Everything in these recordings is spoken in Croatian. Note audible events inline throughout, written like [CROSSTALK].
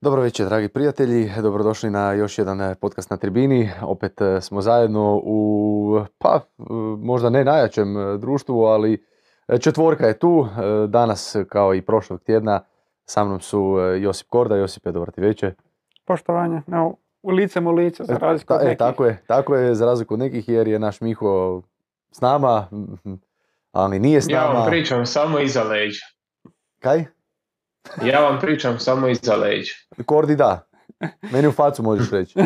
Dobro večer, dragi prijatelji. Dobrodošli na još jedan eh, podcast na tribini. Opet eh, smo zajedno u, pa, eh, možda ne najjačem društvu, ali četvorka je tu. Danas, kao i prošlog tjedna, sa mnom su Josip Korda. Josipe, dobar ti večer. Poštovanje. Evo, u licem u lice, za razliku od E, nekih. tako je, tako je, za razliku od nekih, jer je naš Miho s nama, [LAUGHS] ali nije s Ja nama. vam pričam samo iza leđa. Kaj? Ja vam pričam samo iza leđa. Kordi da. Meni u facu možeš reći.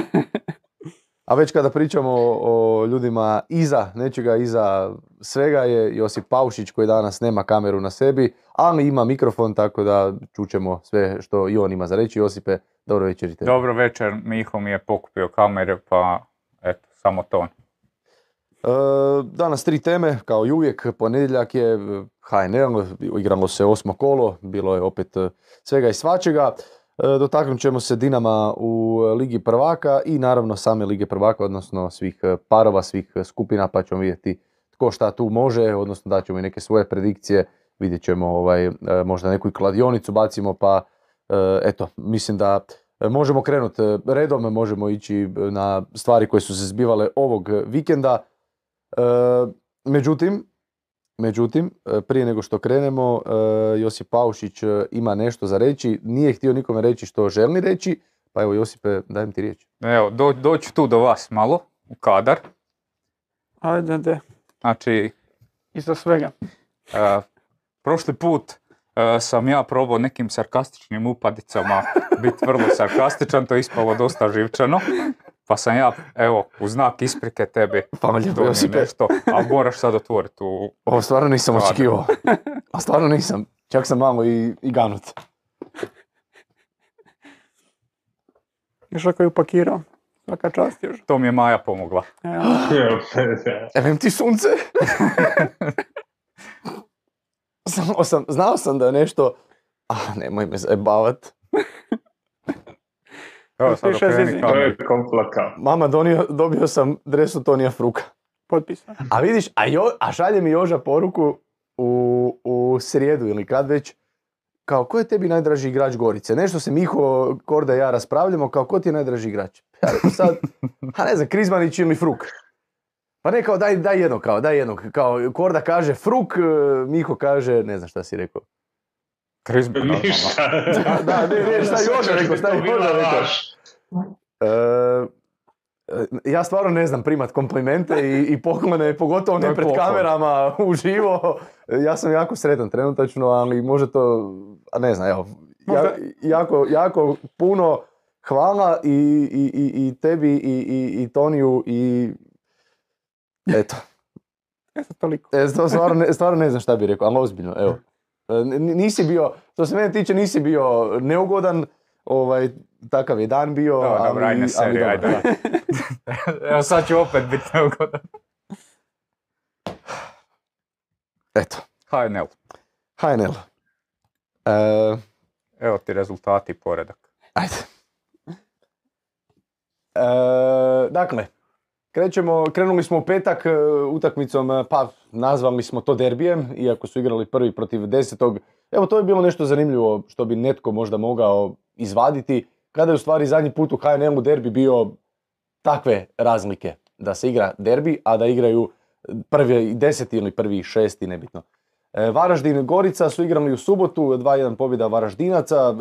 A već kada pričamo o, o ljudima iza, nečega iza svega je Josip Paušić koji danas nema kameru na sebi, ali ima mikrofon tako da čućemo sve što i on ima za reći. Josipe, dobro večer i tebi. Dobro večer, Miho mi je pokupio kamere, pa eto, samo to. E, danas tri teme, kao i uvijek, ponedjeljak je HNL, igralo se osmo kolo, bilo je opet e, svega i svačega. E, Dotaknut ćemo se Dinama u Ligi prvaka i naravno same Lige prvaka, odnosno svih e, parova, svih skupina, pa ćemo vidjeti tko šta tu može, odnosno daćemo i neke svoje predikcije, vidjet ćemo ovaj, e, možda neku kladionicu bacimo, pa e, eto, mislim da e, možemo krenuti redom, možemo ići na stvari koje su se zbivale ovog vikenda. E, međutim, međutim, e, prije nego što krenemo, e, Josip Paušić ima nešto za reći, nije htio nikome reći što želi reći, pa evo Josipe, dajem ti riječ. Evo, do, doću tu do vas malo, u kadar. Ajde, de, Znači, iza svega. e, prošli put sam ja probao nekim sarkastičnim upadicama [LAUGHS] biti vrlo sarkastičan, to je ispalo dosta živčano. Pa sam ja, evo, u znak isprike tebi Josipe. nešto, a moraš sad otvoriti u... Ovo stvarno nisam očekivao. A stvarno nisam. Čak sam malo i, i ganut. Još ako je upakirao. Svaka čast još. To mi je Maja pomogla. Evo, [LAUGHS] ti sunce. [LAUGHS] znao, sam, znao sam da je nešto... Ah, nemoj me zajebavat. Evo sad okreni. Mama, donio, dobio sam dresu Tonija Fruka. potpisan. A vidiš, a, jo, a šalje mi Joža poruku u, u srijedu ili kad već, kao ko je tebi najdraži igrač Gorice? Nešto se Miho, Korda i ja raspravljamo, kao ko ti je najdraži igrač? Ja sad, [LAUGHS] a ne znam, Krizmanić ili Fruk. Pa ne, kao daj, daj jednog, kao daj jednog. Kao Korda kaže Fruk, Miho kaže, ne znam šta si rekao. Ništa. [LAUGHS] Da, da, ne, ne, šta je Joža rekao, šta Joža rekao? e, ja stvarno ne znam primat komplimente i, i poklone, pogotovo To ne pred kamerama, [LAUGHS] uživo. E, Ja sam jako sretan trenutačno, ali može to, a ne znam, evo, ja- jako, jako puno hvala i, i, i, i tebi i, i, i Toniju i eto. [LAUGHS] Eto, toliko. E, stvarno, ne, stvarno ne znam šta bi rekao, ali ozbiljno, evo. E, Nisi bio, što se mene tiče, nisi bio neugodan, ovaj, takav je dan bio, Da, ali, dobro, ajde ali seriju, dobro, ajde. [LAUGHS] Evo sad ću opet biti neugodan. Eto, HNL. HNL. E, Evo ti rezultati i poredak. ajde. E, dakle, krećemo, krenuli smo u petak e, utakmicom, e, pa nazvali smo to derbijem, iako su igrali prvi protiv desetog. Evo, to je bilo nešto zanimljivo što bi netko možda mogao izvaditi, kada je u stvari zadnji put u HNL-u derbi bio takve razlike, da se igra derbi, a da igraju prvi deseti ili prvi šesti, nebitno. E, Varaždin Gorica su igrali u subotu, 2-1 pobjeda Varaždinaca,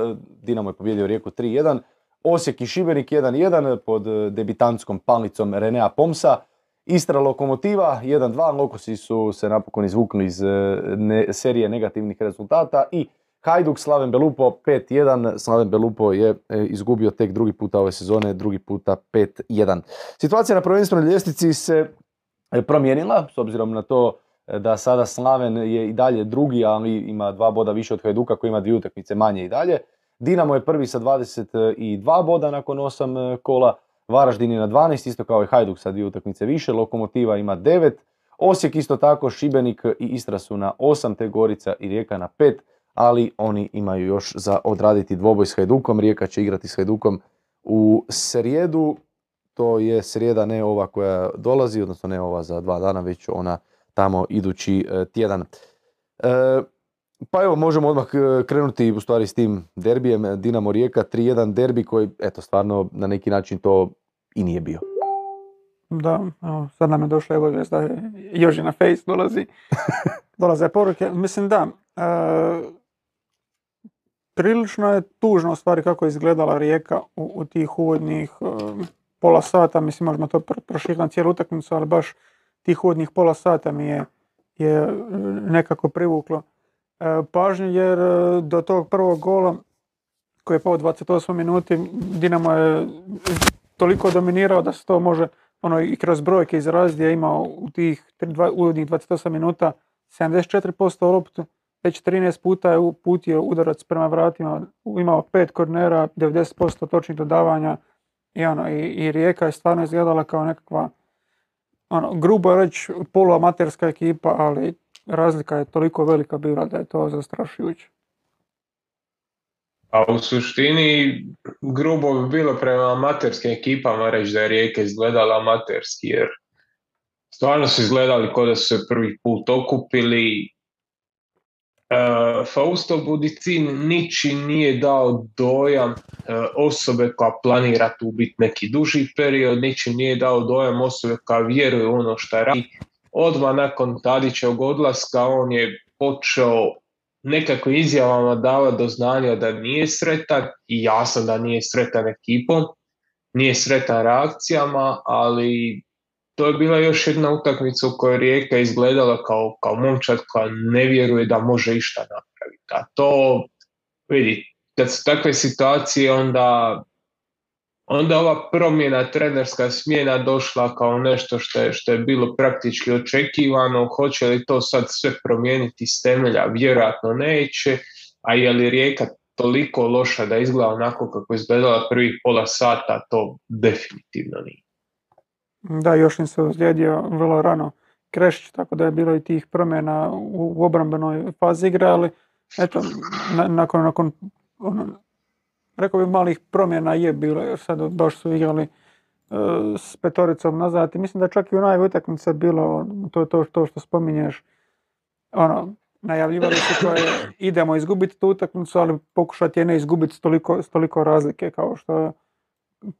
Dinamo je pobjedio Rijeku 3-1, Osijek i Šibenik 1-1 pod e, debitantskom palicom Renea Pomsa, Istra Lokomotiva 1-2, Lokosi su se napokon izvukli iz e, serije negativnih rezultata i Hajduk Slaven Belupo 5-1, Slaven Belupo je e, izgubio tek drugi puta ove sezone, drugi puta 5-1. Situacija na prvenstvenoj ljestvici se promijenila, s obzirom na to da sada Slaven je i dalje drugi, ali ima dva boda više od Hajduka koji ima dvije utakmice manje i dalje. Dinamo je prvi sa 22 boda nakon 8 kola, Varaždin je na 12, isto kao i Hajduk sa dvije utakmice više, Lokomotiva ima 9, Osijek isto tako, Šibenik i Istra su na 8, te Gorica i Rijeka na 5, ali oni imaju još za odraditi dvoboj s Hajdukom, Rijeka će igrati s Hajdukom u srijedu, to je srijeda ne ova koja dolazi, odnosno ne ova za dva dana, već ona tamo idući e, tjedan. E, Pa evo, možemo odmah e, krenuti u stvari s tim derbijem e, Dinamo Rijeka, 3-1 derbi koji, eto, stvarno na neki način to i nije bio. Da, evo, sad nam je došla evo da je Joži na face dolazi. [LAUGHS] Dolaze poruke. Mislim da, e, prilično je tužno u stvari kako je izgledala Rijeka u, u tih uvodnih e, pola sata. Mislim, možemo to pr- proširiti na cijelu utakmicu, ali baš tih uvodnih pola sata mi je, je nekako privuklo pažnju jer e, do tog prvog gola koji je pao u 28 minuti Dinamo je toliko dominirao da se to može ono i kroz brojke izraziti je imao u tih uvodnih 28 minuta 74% loptu, već 13 puta je uputio udarac prema vratima, imao pet kornera, 90% točnih dodavanja i, ono, i, i Rijeka je stvarno izgledala kao nekakva ono, grubo reći poluamaterska ekipa, ali razlika je toliko velika bila da je to zastrašujuće. A u suštini grubo bi bilo prema amaterskim ekipama reći da je Rijeka izgledala amaterski, jer stvarno su izgledali kao da su se prvi put okupili. E, Fausto Budicin niči nije dao dojam e, osobe koja planira tu biti neki duži period, ničim nije dao dojam osobe koja vjeruje u ono što radi. Odmah nakon Tadićevog odlaska on je počeo nekako izjavama dava do znanja da nije sretan i jasno da nije sretan ekipom, nije sretan reakcijama, ali to je bila još jedna utakmica u kojoj Rijeka izgledala kao, kao momčad koja ne vjeruje da može išta napraviti. A to, vidi, kad su takve situacije, onda onda ova promjena, trenerska smjena došla kao nešto što je, što je bilo praktički očekivano. Hoće li to sad sve promijeniti s temelja? Vjerojatno neće. A je li Rijeka toliko loša da izgleda onako kako izgledala prvih pola sata, to definitivno nije. Da, još im se ozlijedio vrlo rano Krešić, tako da je bilo i tih promjena u, obrambenoj fazi igre, ali eto, na- nakon, nakon ono, rekao bih malih promjena je bilo, jer sad baš su igrali e, s petoricom nazad i mislim da čak i u najve utakmice bilo to, to, to što spominješ, ono, najavljivali su kao je, idemo izgubiti tu utakmicu, ali pokušati je ne izgubiti toliko, toliko razlike kao što,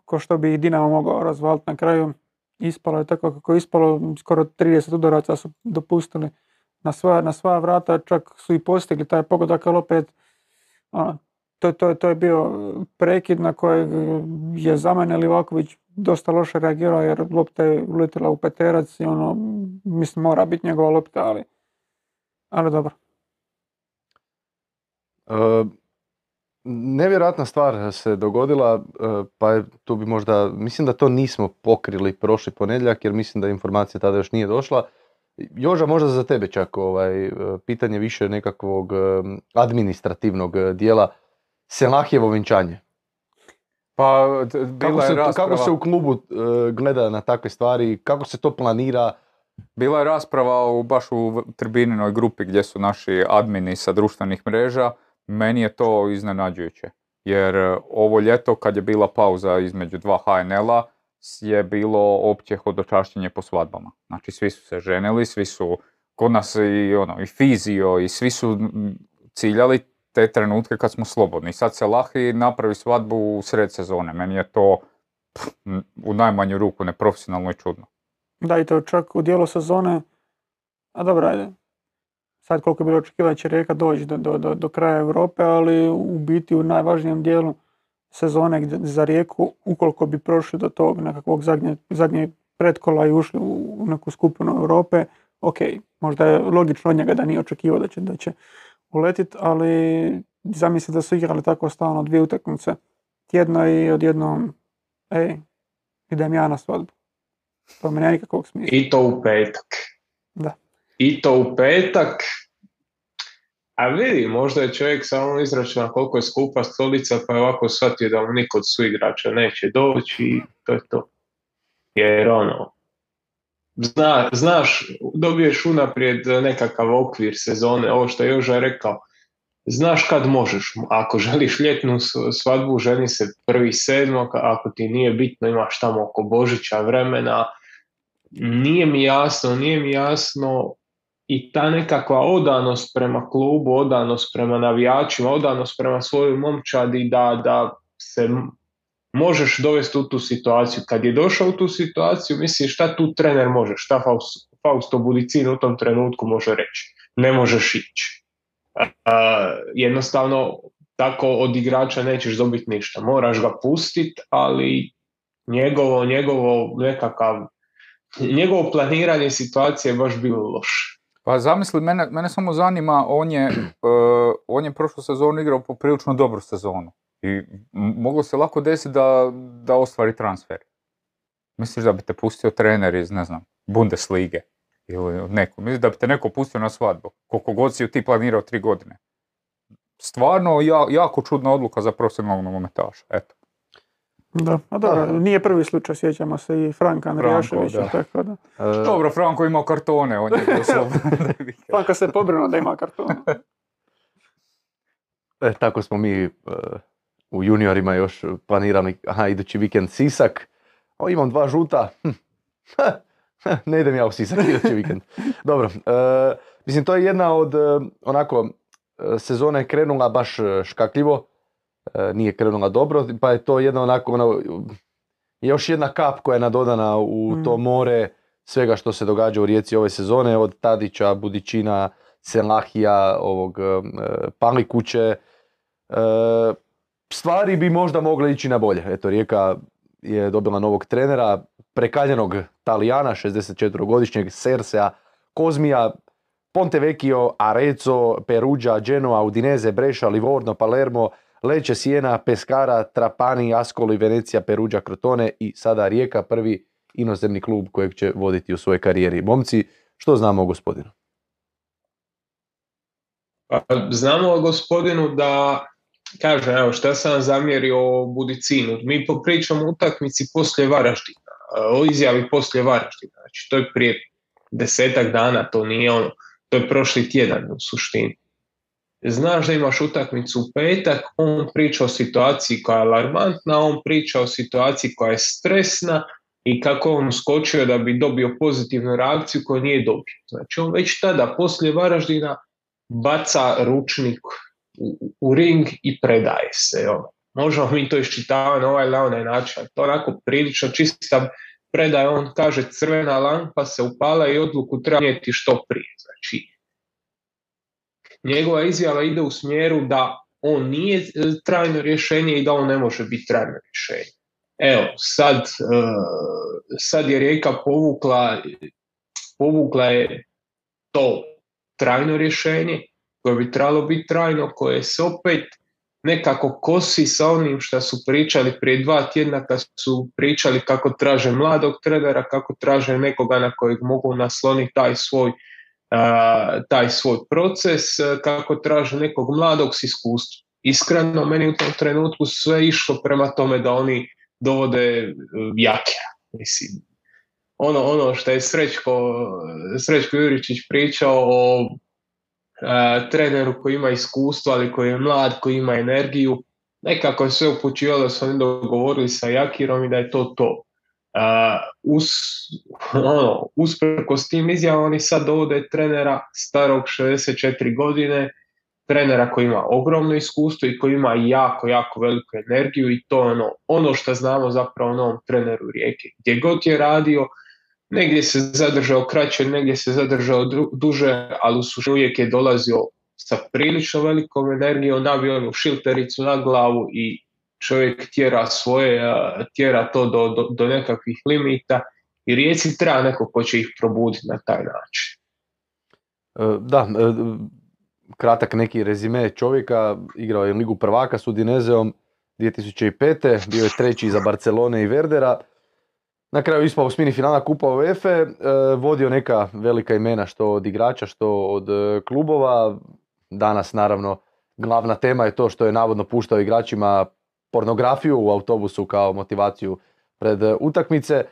kao što bi Dinamo mogao razvaliti na kraju. Ispalo je tako kako je ispalo, skoro 30 udaraca su dopustili na sva, na sva vrata, čak su i postigli taj pogodak, ali opet ono, to, to, to je bio prekid na kojeg je za mene Livaković dosta loše reagirao jer lopta je uletila u peterac i ono, mislim mora biti njegova lopta, ali, ali dobro. E, nevjerojatna stvar se dogodila, e, pa je tu bi možda, mislim da to nismo pokrili prošli ponedjeljak jer mislim da informacija tada još nije došla. Joža, možda za tebe čak ovaj, e, pitanje više nekakvog e, administrativnog dijela. Selahjevo venčanje. Pa, d- bila Kako je se, rasprava, kako se u klubu e, gleda na takve stvari, kako se to planira? bila je rasprava u, baš u tribininoj grupi gdje su naši admini sa društvenih mreža. Meni je to iznenađujuće. Jer e, ovo ljeto kad je bila pauza između dva HNL-a je bilo opće hodočašćenje po svadbama. Znači svi su se ženili, svi su kod nas i ono i fizio i svi su ciljali te trenutke kad smo slobodni. Sad se Lahi napravi svadbu u sred sezone. Meni je to pff, u najmanju ruku neprofesionalno i čudno. Da, i to čak u dijelu sezone, a dobro, ajde. Sad koliko je bilo će Rijeka doći do, do, do, do kraja Europe, ali u biti u najvažnijem dijelu sezone za Rijeku, ukoliko bi prošli do tog nekakvog zadnje, zadnjeg pretkola i ušli u neku skupinu Europe, ok, možda je logično od njega da nije očekivao da će, da će uletit, ali zamisli da su igrali tako stalno dvije utakmice tjedno i odjednom, ej, idem ja na svadbu. To mi nema nikakvog smisla. I to u petak. Da. I to u petak. A vidi, možda je čovjek samo izračunao koliko je skupa stolica, pa je ovako shvatio da mu niko od suigrača neće doći i to je to. Jer ono, zna, znaš, dobiješ unaprijed nekakav okvir sezone, ovo što je Joža rekao, znaš kad možeš, ako želiš ljetnu svadbu, ženi se prvi sedmog, ako ti nije bitno, imaš tamo oko Božića vremena, nije mi jasno, nije mi jasno i ta nekakva odanost prema klubu, odanost prema navijačima, odanost prema svojoj momčadi da, da se možeš dovesti u tu situaciju. Kad je došao u tu situaciju, misli šta tu trener može, šta Fausto Budicin u tom trenutku može reći. Ne možeš ići. jednostavno, tako od igrača nećeš dobiti ništa. Moraš ga pustiti, ali njegovo, njegovo nekakav, njegovo planiranje situacije je baš bilo loše. Pa zamisli, mene, mene samo zanima, on je, uh, [CLEARS THROAT] on je prošlu sezonu igrao poprilično dobru sezonu. I moglo se lako desiti da, da ostvari transfer. Misliš da bi te pustio trener iz, ne znam, Bundeslige ili neko. Misliš da bi te neko pustio na svadbu, koliko god si ti planirao tri godine. Stvarno ja, jako čudna odluka za profesionalnog momentaša, eto. Da, a dobro, nije prvi slučaj, sjećamo se i Franka Andrijaševića, tako da. E, dobro, Franko ima kartone, on je [LAUGHS] Franko se pobrinuo da ima kartone. E, tako smo mi e, u juniorima još planirali, aha, idući vikend Sisak. O, imam dva žuta. Hm. ne idem ja u Sisak idući vikend. [LAUGHS] Dobro, e, mislim to je jedna od onako sezone krenula baš škakljivo E, nije krenula dobro, pa je to jedna onako, ono, još jedna kap koja je nadodana u mm. to more svega što se događa u Rijeci ove sezone, od Tadića, Budićina, Selahija, ovog e, Palikuće. E, stvari bi možda mogle ići na bolje. Eto, Rijeka je dobila novog trenera, prekaljenog Talijana, 64-godišnjeg Sersea, Kozmija, Pontevecchio, Arezzo, Perugia, Genoa, Udinese, Brescia, Livorno, Palermo, Leće, Siena, Pescara, Trapani, Ascoli, Venecija, Peruđa, Crotone i sada Rijeka, prvi inozemni klub kojeg će voditi u svojoj karijeri. Momci, što znamo o gospodinu? Pa, znamo o gospodinu da, kažem, evo šta sam zamjerio Budicinu. Mi popričamo utakmici poslije Varaždina, o izjavi poslije Varaždina. Znači, to je prije desetak dana, to nije ono, to je prošli tjedan u suštini znaš da imaš utakmicu u petak, on priča o situaciji koja je alarmantna, on priča o situaciji koja je stresna i kako on skočio da bi dobio pozitivnu reakciju koju nije dobio. Znači on već tada poslije Varaždina baca ručnik u, ring i predaje se. Ono. Možemo mi to iščitavati na ovaj ili onaj način. To onako prilično čista predaje. On kaže crvena lampa se upala i odluku treba što prije. Znači njegova izjava ide u smjeru da on nije trajno rješenje i da on ne može biti trajno rješenje. Evo, sad, e, sad je Rijeka povukla, povukla je to trajno rješenje koje bi trebalo biti trajno, koje se opet nekako kosi sa onim što su pričali prije dva tjedna kad su pričali kako traže mladog trenera, kako traže nekoga na kojeg mogu nasloniti taj svoj taj svoj proces kako traže nekog mladog s iskustvom. Iskreno, meni u tom trenutku sve išlo prema tome da oni dovode e, jakera. Mislim, ono, ono što je Srećko, Srećko Juričić pričao o treneru koji ima iskustvo, ali koji je mlad, koji ima energiju, nekako je sve upućivalo da su oni dogovorili sa Jakirom i da je to to. Uh, us, ono, usprkos tim izjavama oni sad dovode trenera starog 64 godine, trenera koji ima ogromno iskustvo i koji ima jako, jako veliku energiju i to ono, ono što znamo zapravo o novom treneru Rijeke. Gdje god je radio, negdje se zadržao kraće, negdje se zadržao duže, ali u suštini uvijek je dolazio sa prilično velikom energijom, nabio onu šiltericu na glavu i čovjek tjera svoje, tjera to do, do, do nekakvih limita i rijeci treba neko ko će ih probuditi na taj način. E, da, e, kratak neki rezime čovjeka, igrao je Ligu prvaka s Udinezeom 2005. Bio je treći za Barcelone i Verdera. Na kraju ispao u smini finala Kupa UEFA, e, vodio neka velika imena što od igrača, što od klubova. Danas naravno glavna tema je to što je navodno puštao igračima pornografiju u autobusu kao motivaciju pred e, utakmice.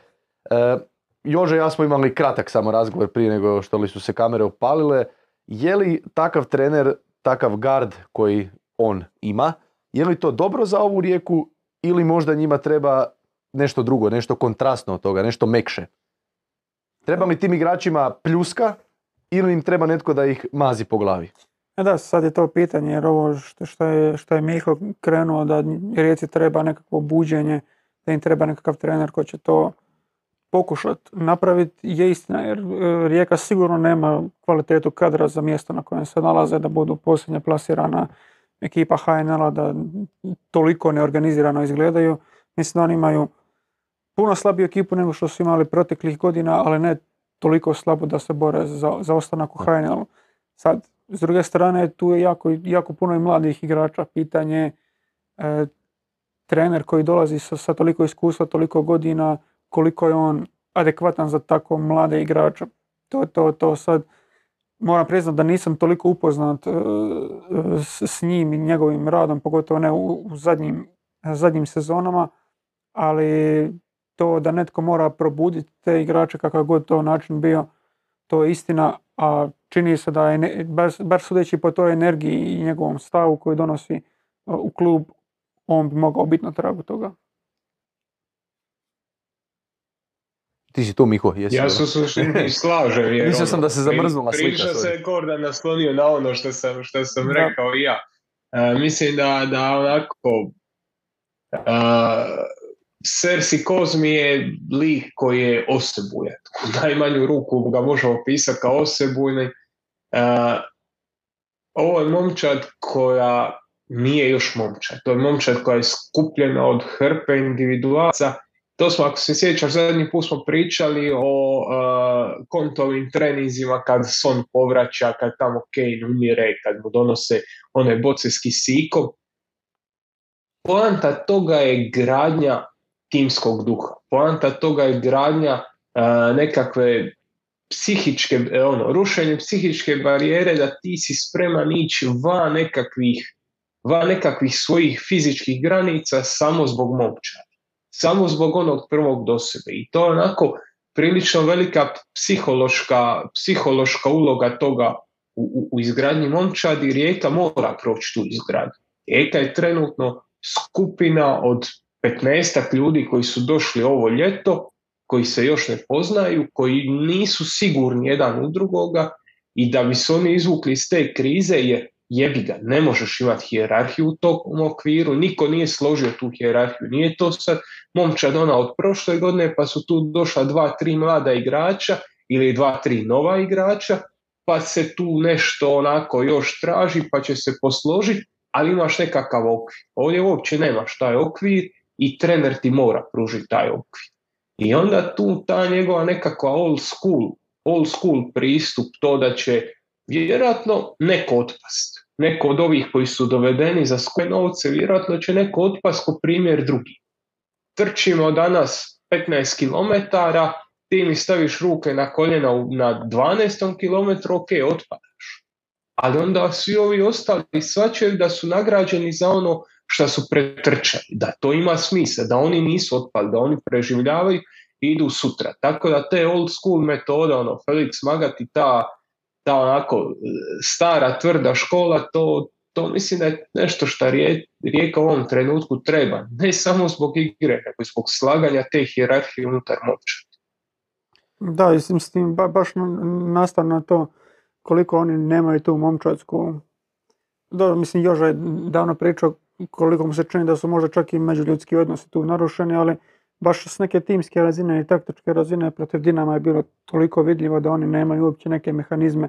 E, Jože i ja smo imali kratak samo razgovor prije nego što li su se kamere upalile. Je li takav trener, takav gard koji on ima, je li to dobro za ovu rijeku ili možda njima treba nešto drugo, nešto kontrastno od toga, nešto mekše? Treba li tim igračima pljuska ili im treba netko da ih mazi po glavi? E da, sad je to pitanje, jer ovo što, što, je, što je Miho krenuo da Rijeci treba nekakvo buđenje, da im treba nekakav trener koji će to pokušati napraviti, je istina, jer e, Rijeka sigurno nema kvalitetu kadra za mjesto na kojem se nalaze, da budu posljednje plasirana ekipa HNL-a, da toliko neorganizirano izgledaju. Mislim da oni imaju puno slabiju ekipu nego što su imali proteklih godina, ali ne toliko slabo da se bore za, za ostanak u HNL-u. Sad, s druge strane, tu je jako, jako puno i mladih igrača. Pitanje e, trener koji dolazi sa, sa toliko iskustva, toliko godina, koliko je on adekvatan za tako mlade igrače. To, to, to sad, moram priznati da nisam toliko upoznat e, s, s njim i njegovim radom, pogotovo ne u, u zadnjim, zadnjim sezonama, ali to da netko mora probuditi te igrače kakav god to način bio, to je istina, a čini se da je, bar, bar sudeći po toj energiji i njegovom stavu koji donosi e, u klub, on bi mogao biti na tragu toga. Ti si tu, Miho, jesi? Ja se suštini slažem. [LAUGHS] Jer Mislio sam ono, da se zamrznula pri- slika, Priča se Gordon naslonio na ono što sam, što sam Da. rekao i ja. E, mislim da, da onako a, Sersi Kozmi je lik koji je osebujan. U najmanju ruku ga možemo pisati kao osebujni. A, ovo je momčad koja nije još momčad. To je momčad koja je skupljena od hrpe individualaca to smo, ako se sjećaš, zadnji put smo pričali o uh, kontovim treninzima kad Son povraća, kad tamo Kane umire, kad mu donose one boce s kisikom. Poanta toga je gradnja timskog duha. Poanta toga je gradnja uh, nekakve psihičke, e, ono, rušenje psihičke barijere da ti si spreman ići van nekakvih, van nekakvih svojih fizičkih granica samo zbog momčara samo zbog onog prvog do sebe. I to je onako prilično velika psihološka, psihološka uloga toga u, u, u izgradnji momčadi. Rijeka mora proći tu izgradnju. Rijeka je trenutno skupina od 15 ljudi koji su došli ovo ljeto, koji se još ne poznaju, koji nisu sigurni jedan u drugoga i da bi se oni izvukli iz te krize je jebi ga, ne možeš imati hijerarhiju u tom okviru, niko nije složio tu hijerarhiju, nije to sad momčad ona od prošle godine, pa su tu došla dva, tri mlada igrača ili dva, tri nova igrača, pa se tu nešto onako još traži, pa će se posložiti, ali imaš nekakav okvir. Ovdje uopće nemaš taj okvir i trener ti mora pružiti taj okvir. I onda tu ta njegova nekakva old school, old school pristup, to da će vjerojatno neko otpast. Neko od ovih koji su dovedeni za skoje novce, vjerojatno će neko otpast ko primjer drugi. Trčimo danas 15 km, ti mi staviš ruke na koljena na 12 km, ok, otpadaš. Ali onda svi ovi ostali svačaju da su nagrađeni za ono što su pretrčali, da to ima smisla, da oni nisu otpali, da oni preživljavaju i idu sutra. Tako da te old school metode, ono, Felix Magath i ta, ta onako e, stara, tvrda škola, to, to mislim da je nešto što Rije- Rijeka u ovom trenutku treba. Ne samo zbog igre, nego i zbog slaganja te hijerarhije unutar moća. Da, i s tim ba, baš nastavno na to koliko oni nemaju tu momčadsku... Dobro, mislim, Joža je davno pričao koliko mu se čini da su možda čak i međuljudski odnosi tu narušeni, ali baš s neke timske razine i taktičke razine protiv Dinama je bilo toliko vidljivo da oni nemaju uopće neke mehanizme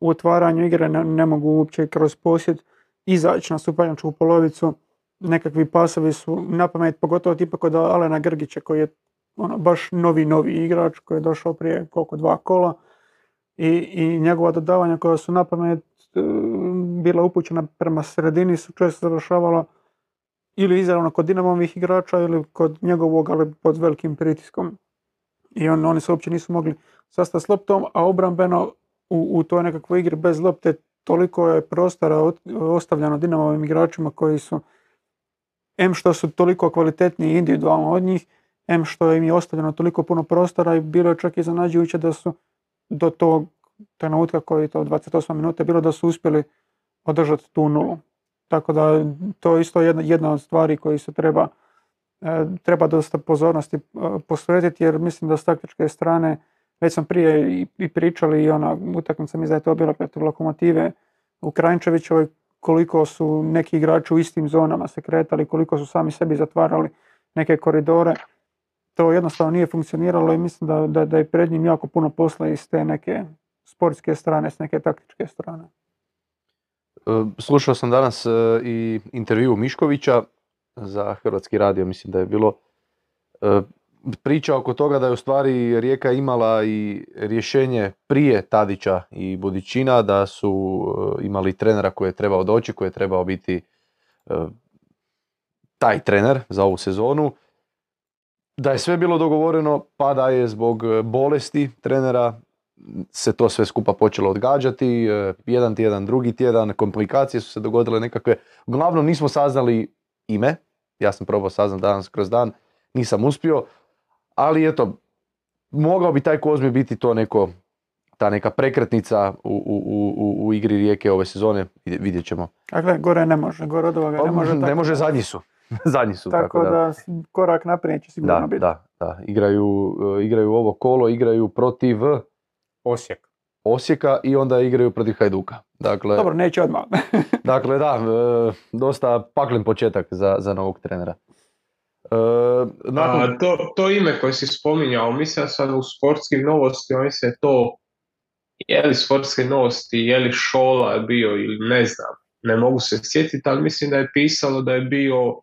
u otvaranju igre, ne, ne mogu uopće kroz posjed izaći na stupanjačku polovicu. Nekakvi pasovi su na pamet, pogotovo tipa kod Alena Grgića koji je ono, baš novi, novi igrač koji je došao prije koliko dva kola i, i njegova dodavanja koja su na pamet bila upućena prema sredini su često završavala ili izravno kod Dinamovih igrača ili kod njegovog, ali pod velikim pritiskom. I on, oni se uopće nisu mogli sastati s loptom, a obrambeno u, u toj nekakvoj igri bez lopte toliko je prostora ot- ostavljeno Dinamovim igračima koji su em što su toliko kvalitetniji individualno od njih, em što im je ostavljeno toliko puno prostora i bilo je čak iznenađujuće da su do tog trenutka koji je to 28 minuta bilo da su uspjeli održati tu nulu. Tako da to je isto jedna, jedna od stvari koji se treba, e, treba dosta pozornosti e, posvetiti jer mislim da s taktičke strane već smo prije i, pričali i ona utakmica mi da to bila protiv Lokomotive u Kranjčevićevoj koliko su neki igrači u istim zonama se kretali, koliko su sami sebi zatvarali neke koridore. To jednostavno nije funkcioniralo i mislim da, da, da je pred njim jako puno posla iz te neke sportske strane, s neke taktičke strane. E, Slušao sam danas e, i intervju Miškovića za Hrvatski radio, mislim da je bilo e, priča oko toga da je u stvari Rijeka imala i rješenje prije Tadića i Budićina, da su imali trenera koji je trebao doći, koji je trebao biti taj trener za ovu sezonu. Da je sve bilo dogovoreno, pa da je zbog bolesti trenera se to sve skupa počelo odgađati, e, jedan tjedan, drugi tjedan, komplikacije su se dogodile nekakve. Uglavnom nismo saznali ime, ja sam probao saznat danas kroz dan, nisam uspio, ali eto, mogao bi taj Kozmi biti to neko, ta neka prekretnica u, u, u, u igri rijeke ove sezone, vidjet ćemo. Dakle, gore ne može, gore od ovoga ne pa, može. Ne može, zadnji su. [LAUGHS] zadnji su. Tako, tako da, korak naprijed će sigurno da, biti. Da, da, igraju, e, igraju ovo kolo, igraju protiv Osijek. Osijeka i onda igraju protiv Hajduka. Dakle, Dobro, neće odmah. [LAUGHS] dakle, da, e, dosta paklen početak za, za novog trenera. E, nakon... A, to, to ime koje si spominjao, mislim sad u sportskim novostima, mislim to je li sportske novosti, je li Šola bio ili ne znam, ne mogu se sjetiti, ali mislim da je pisalo da je bio uh,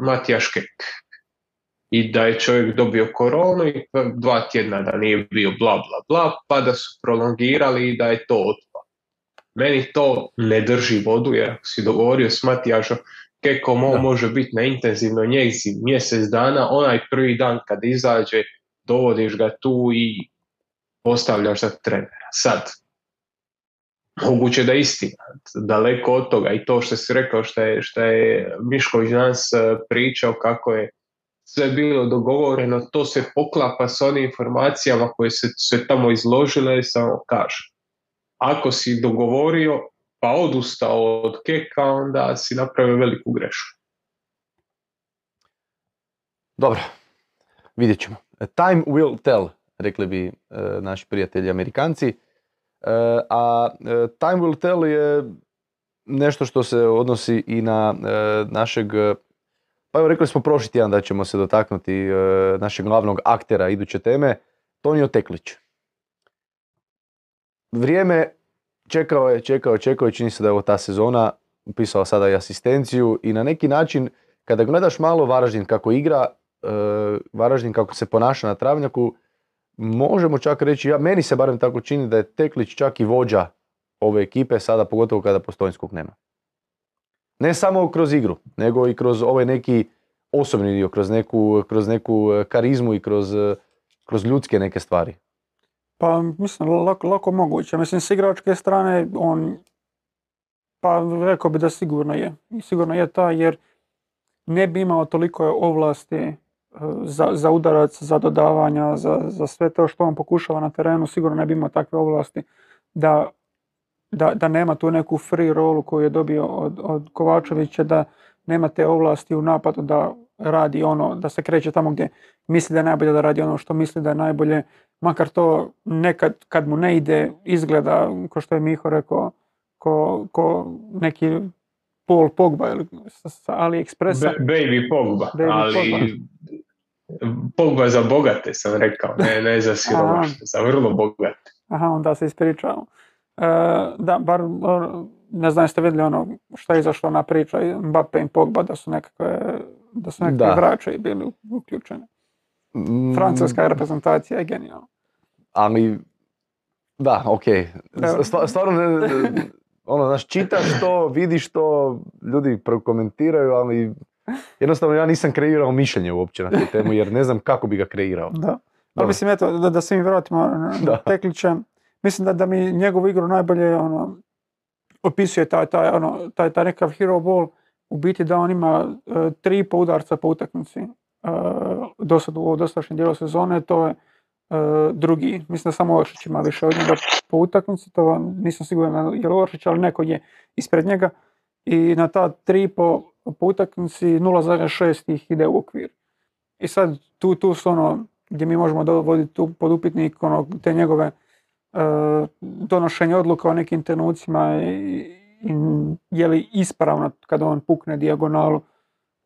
Matija Škek i da je čovjek dobio koronu i dva tjedna da nije bio bla bla bla, pa da su prolongirali i da je to otpad. Meni to ne drži vodu jer ako si dogovorio s Matijašom kako može biti na intenzivnoj njezi mjesec dana, onaj prvi dan kad izađe dovodiš ga tu i postavljaš za trenera. Sad, moguće da je istina, daleko od toga i to što si rekao što je, što je Mišković danas eh, pričao kako je sve bilo dogovoreno, to se poklapa s onim informacijama koje se, se tamo izložile i samo kaže. Ako si dogovorio pa odustao od keka, onda si napravio veliku grešku. Dobro, vidjet ćemo. Time will tell, rekli bi e, naši prijatelji Amerikanci. E, a e, time will tell je nešto što se odnosi i na našeg pa evo rekli smo prošli tjedan da ćemo se dotaknuti e, našeg glavnog aktera iduće teme, Tonio Teklić. Vrijeme čekao je, čekao je, čekao je, čini se da je ovo ta sezona, upisao sada i asistenciju i na neki način kada gledaš malo Varaždin kako igra, e, Varaždin kako se ponaša na travnjaku, možemo čak reći, ja, meni se barem tako čini da je Teklić čak i vođa ove ekipe, sada pogotovo kada Postojnskog nema. Ne samo kroz igru, nego i kroz ovaj neki osobni dio, kroz neku, kroz neku e, karizmu i kroz, e, kroz ljudske neke stvari. Pa mislim, lako, lako moguće. Mislim, s igračke strane on, pa rekao bi da sigurno je. Sigurno je ta jer ne bi imao toliko ovlasti e, za, za udarac, za dodavanja, za, za sve to što on pokušava na terenu, sigurno ne bi imao takve ovlasti da da, da nema tu neku free rolu koju je dobio od, od Kovačevića, da nema te ovlasti u napadu da radi ono, da se kreće tamo gdje misli da je najbolje da radi ono što misli da je najbolje, makar to nekad kad mu ne ide izgleda, ko što je Miho rekao, ko, ko neki Paul Pogba ili sa AliExpressa. Ba- baby Pogba, ali Pogba. Pogba za bogate sam rekao, ne, ne za siromašne, za vrlo bogate. Aha, onda se ispričavamo. E, da, bar ne znam jeste vidjeli ono što je izašlo na priča Mbappe i Pogba da su nekakve, da su nekakve vraće i bili uključeni. Mm. Francuska reprezentacija je genijalna. Ali, da, ok. Stvarno, ono, znaš, čitaš to, vidiš to, ljudi prokomentiraju, ali jednostavno ja nisam kreirao mišljenje uopće na tu temu, jer ne znam kako bi ga kreirao. Da. Ali mislim, eto, da, da se mi vratimo na mislim da, da mi njegovu igru najbolje ono, opisuje taj, taj, ono, taj, taj nekav hero ball, u biti da on ima uh, tri po udarca po utakmici uh, do sad u dosadašnjem dijelu sezone, to je uh, drugi. Mislim da samo Oršić ima više od njega po utakmici, to nisam siguran je li Oršić, ali neko je ispred njega. I na ta tri po, po utakmici 0,6 ih ide u okvir. I sad tu, tu su ono, gdje mi možemo dovoditi tu pod upitnik ono, te njegove e, donošenje odluka o nekim trenucima i, i je li ispravno kada on pukne dijagonalu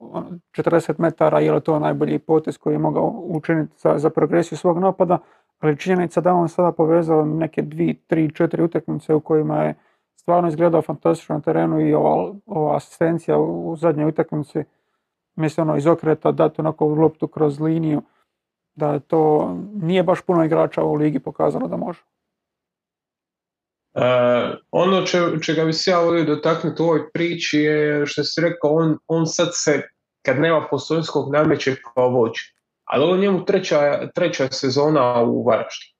40 ono, metara, je li to najbolji potez koji je mogao učiniti za, za progresiju svog napada, ali činjenica da on sada povezao neke dvi, tri, četiri utakmice u kojima je stvarno izgledao fantastično na terenu i ova, ova asistencija u, zadnjoj utakmici, mislim ono iz okreta dati onako loptu kroz liniju, da to nije baš puno igrača u ligi pokazalo da može. Uh, ono če, čega bi se ja volio dotaknuti u ovoj priči je što si rekao, on, on sad se kad nema postojnskog nameće kao vođa. Ali ovo njemu treća, treća sezona u Varaždinu.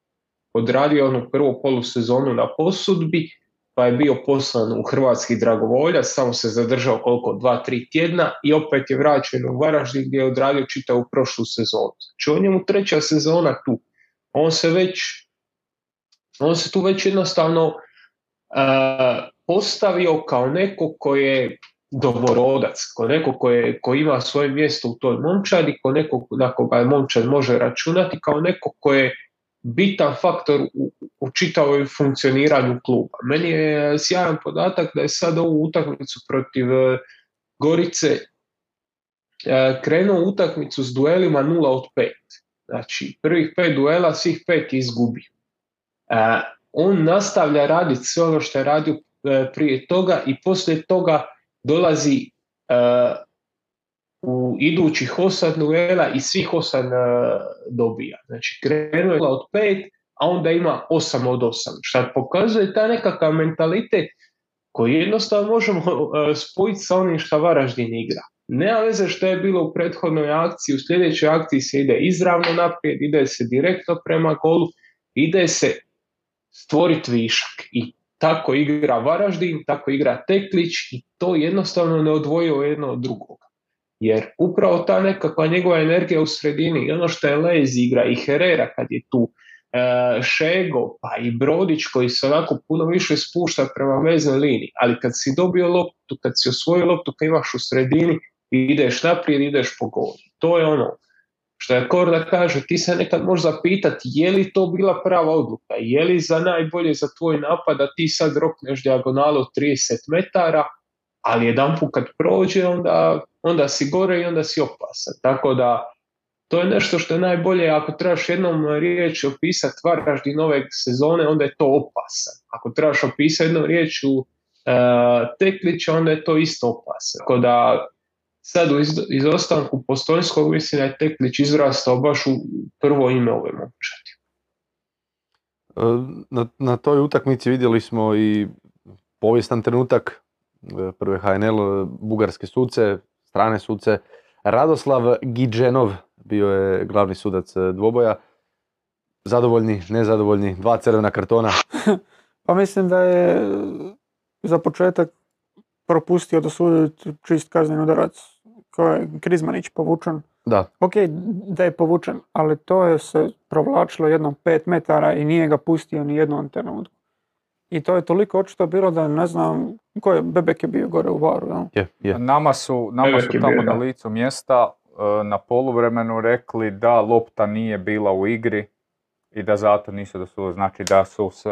Odradio onu prvu polusezonu na posudbi, pa je bio poslan u hrvatski dragovolja, samo se zadržao koliko, dva, tri tjedna i opet je vraćen u Varaždin gdje je odradio čitavu prošlu sezonu. Znači on njemu treća sezona tu. On se već, on se tu već jednostavno postavio kao neko ko je doborodac, ko neko ko, je, ko ima svoje mjesto u toj momčadi, ko neko na koga momčad može računati, kao neko ko je bitan faktor u, u čitavom funkcioniranju kluba. Meni je sjajan podatak da je sad ovu utakmicu protiv e, Gorice e, krenuo utakmicu s duelima 0 od 5. Znači, prvih pet duela, svih pet izgubio. E, on nastavlja raditi sve ono što je radio prije toga i poslije toga dolazi u idućih osam duela i svih osam e, dobija. Znači krenuo je od pet, a onda ima osam od osam. Što pokazuje taj nekakav mentalitet koji jednostavno možemo e, spojiti sa onim što Varaždin igra. Nema veze što je bilo u prethodnoj akciji, u sljedećoj akciji se ide izravno naprijed, ide se direktno prema golu, ide se stvoriti višak. I tako igra Varaždin, tako igra Teklić i to jednostavno ne odvojio jedno od drugog. Jer upravo ta nekakva njegova energija u sredini i ono što je Lez igra i Herrera kad je tu, e, Šego pa i Brodić koji se onako puno više spušta prema veznoj liniji. Ali kad si dobio loptu, kad si osvojio loptu, kad imaš u sredini, ideš naprijed, ideš po golu. To je ono što je Korda kaže, ti se nekad možeš zapitati je li to bila prava odluka, je li za najbolje za tvoj napad da ti sad rokneš dijagonalu 30 metara, ali jedan put kad prođe onda, onda si gore i onda si opasan. Tako da to je nešto što je najbolje, ako trebaš jednom riječi opisati Varaždin nove sezone, onda je to opasan. Ako trebaš opisati jednom riječu uh, Teklića, onda je to isto opasan. Tako da sad u izostanku Postojnskog mislim da je Teklić izrastao baš u prvo ime ove momčadi. E, na, na toj utakmici vidjeli smo i povijestan trenutak e, prve HNL bugarske suce, strane suce. Radoslav Gidženov bio je glavni sudac e, dvoboja. Zadovoljni, nezadovoljni, dva crvena kartona. [LAUGHS] pa mislim da je za početak propustio da suditi čist kazneni udarac ko je Krizmanić povučen. Da. Ok, da je povučen, ali to je se provlačilo jednom pet metara i nije ga pustio ni jednom trenutku. I to je toliko očito bilo da ne znam ko je, Bebek je bio gore u varu. Je, je. Nama su, nama su tamo na licu mjesta e, na poluvremenu rekli da lopta nije bila u igri i da zato nisu da su, znači da su se,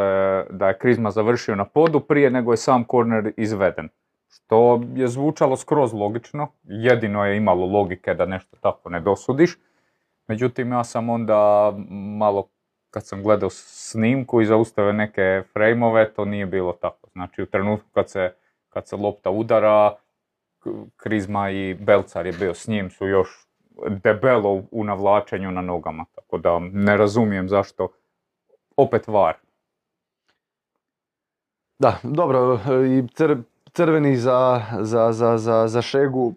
da je Krizma završio na podu prije nego je sam korner izveden. Što je zvučalo skroz logično, jedino je imalo logike da nešto tako ne dosudiš. Međutim, ja sam onda malo, kad sam gledao snimku i zaustave neke frejmove, to nije bilo tako. Znači, u trenutku kad se, kad se lopta udara, Krizma i Belcar je bio s njim, su još debelo u navlačenju na nogama. Tako da ne razumijem zašto opet var. Da, dobro, i crveni za, za, za, za, za šegu.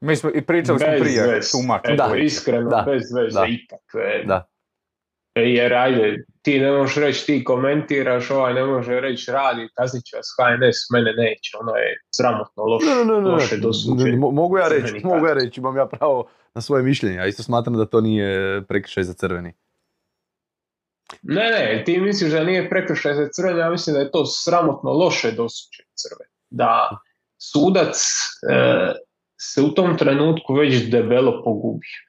Mi smo i pričali smo prije vez. Da. Iskreno, da. bez veze da. ikakve. Da. Jer ajde, ti ne možeš reći ti komentiraš, ovaj ne može reći radi, kaznit će vas HNS, mene neće, ono je sramotno loše, ne, ne, ne, loše dosuđenje. Mogu ja reći, mogu ja reći, imam ja pravo na svoje mišljenje, ja isto smatram da to nije prekršaj za crveni. Ne, ne, ti misliš da nije prekršaj za crvene, ja mislim da je to sramotno loše dosuđen crven. Da sudac e, se u tom trenutku već debelo pogubio.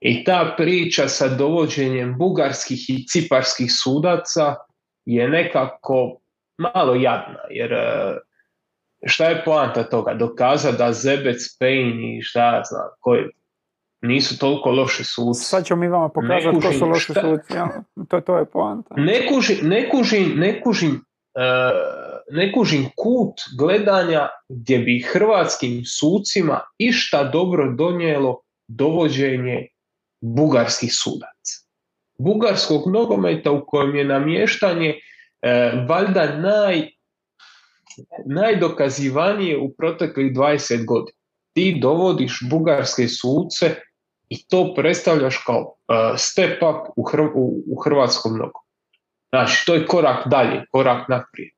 I ta priča sa dovođenjem bugarskih i ciparskih sudaca je nekako malo jadna, jer e, šta je poanta toga? Dokaza da Zebec, Payne i šta ja znam, koji nisu toliko loši suci. Sad ćemo mi vama pokazati ko su loši šta- suci. jel? To, to je poanta. Ne kužim, ne kužim, ne kužim, e, ne kužim kut gledanja gdje bi hrvatskim sucima išta dobro donijelo dovođenje bugarskih sudaca. Bugarskog nogometa u kojem je namještanje e, valjda naj, najdokazivanije u proteklih 20 godina. Ti dovodiš bugarske suce i to predstavljaš kao e, step up u, hr- u, u hrvatskom nogometu. Znači, to je korak dalje, korak naprijed.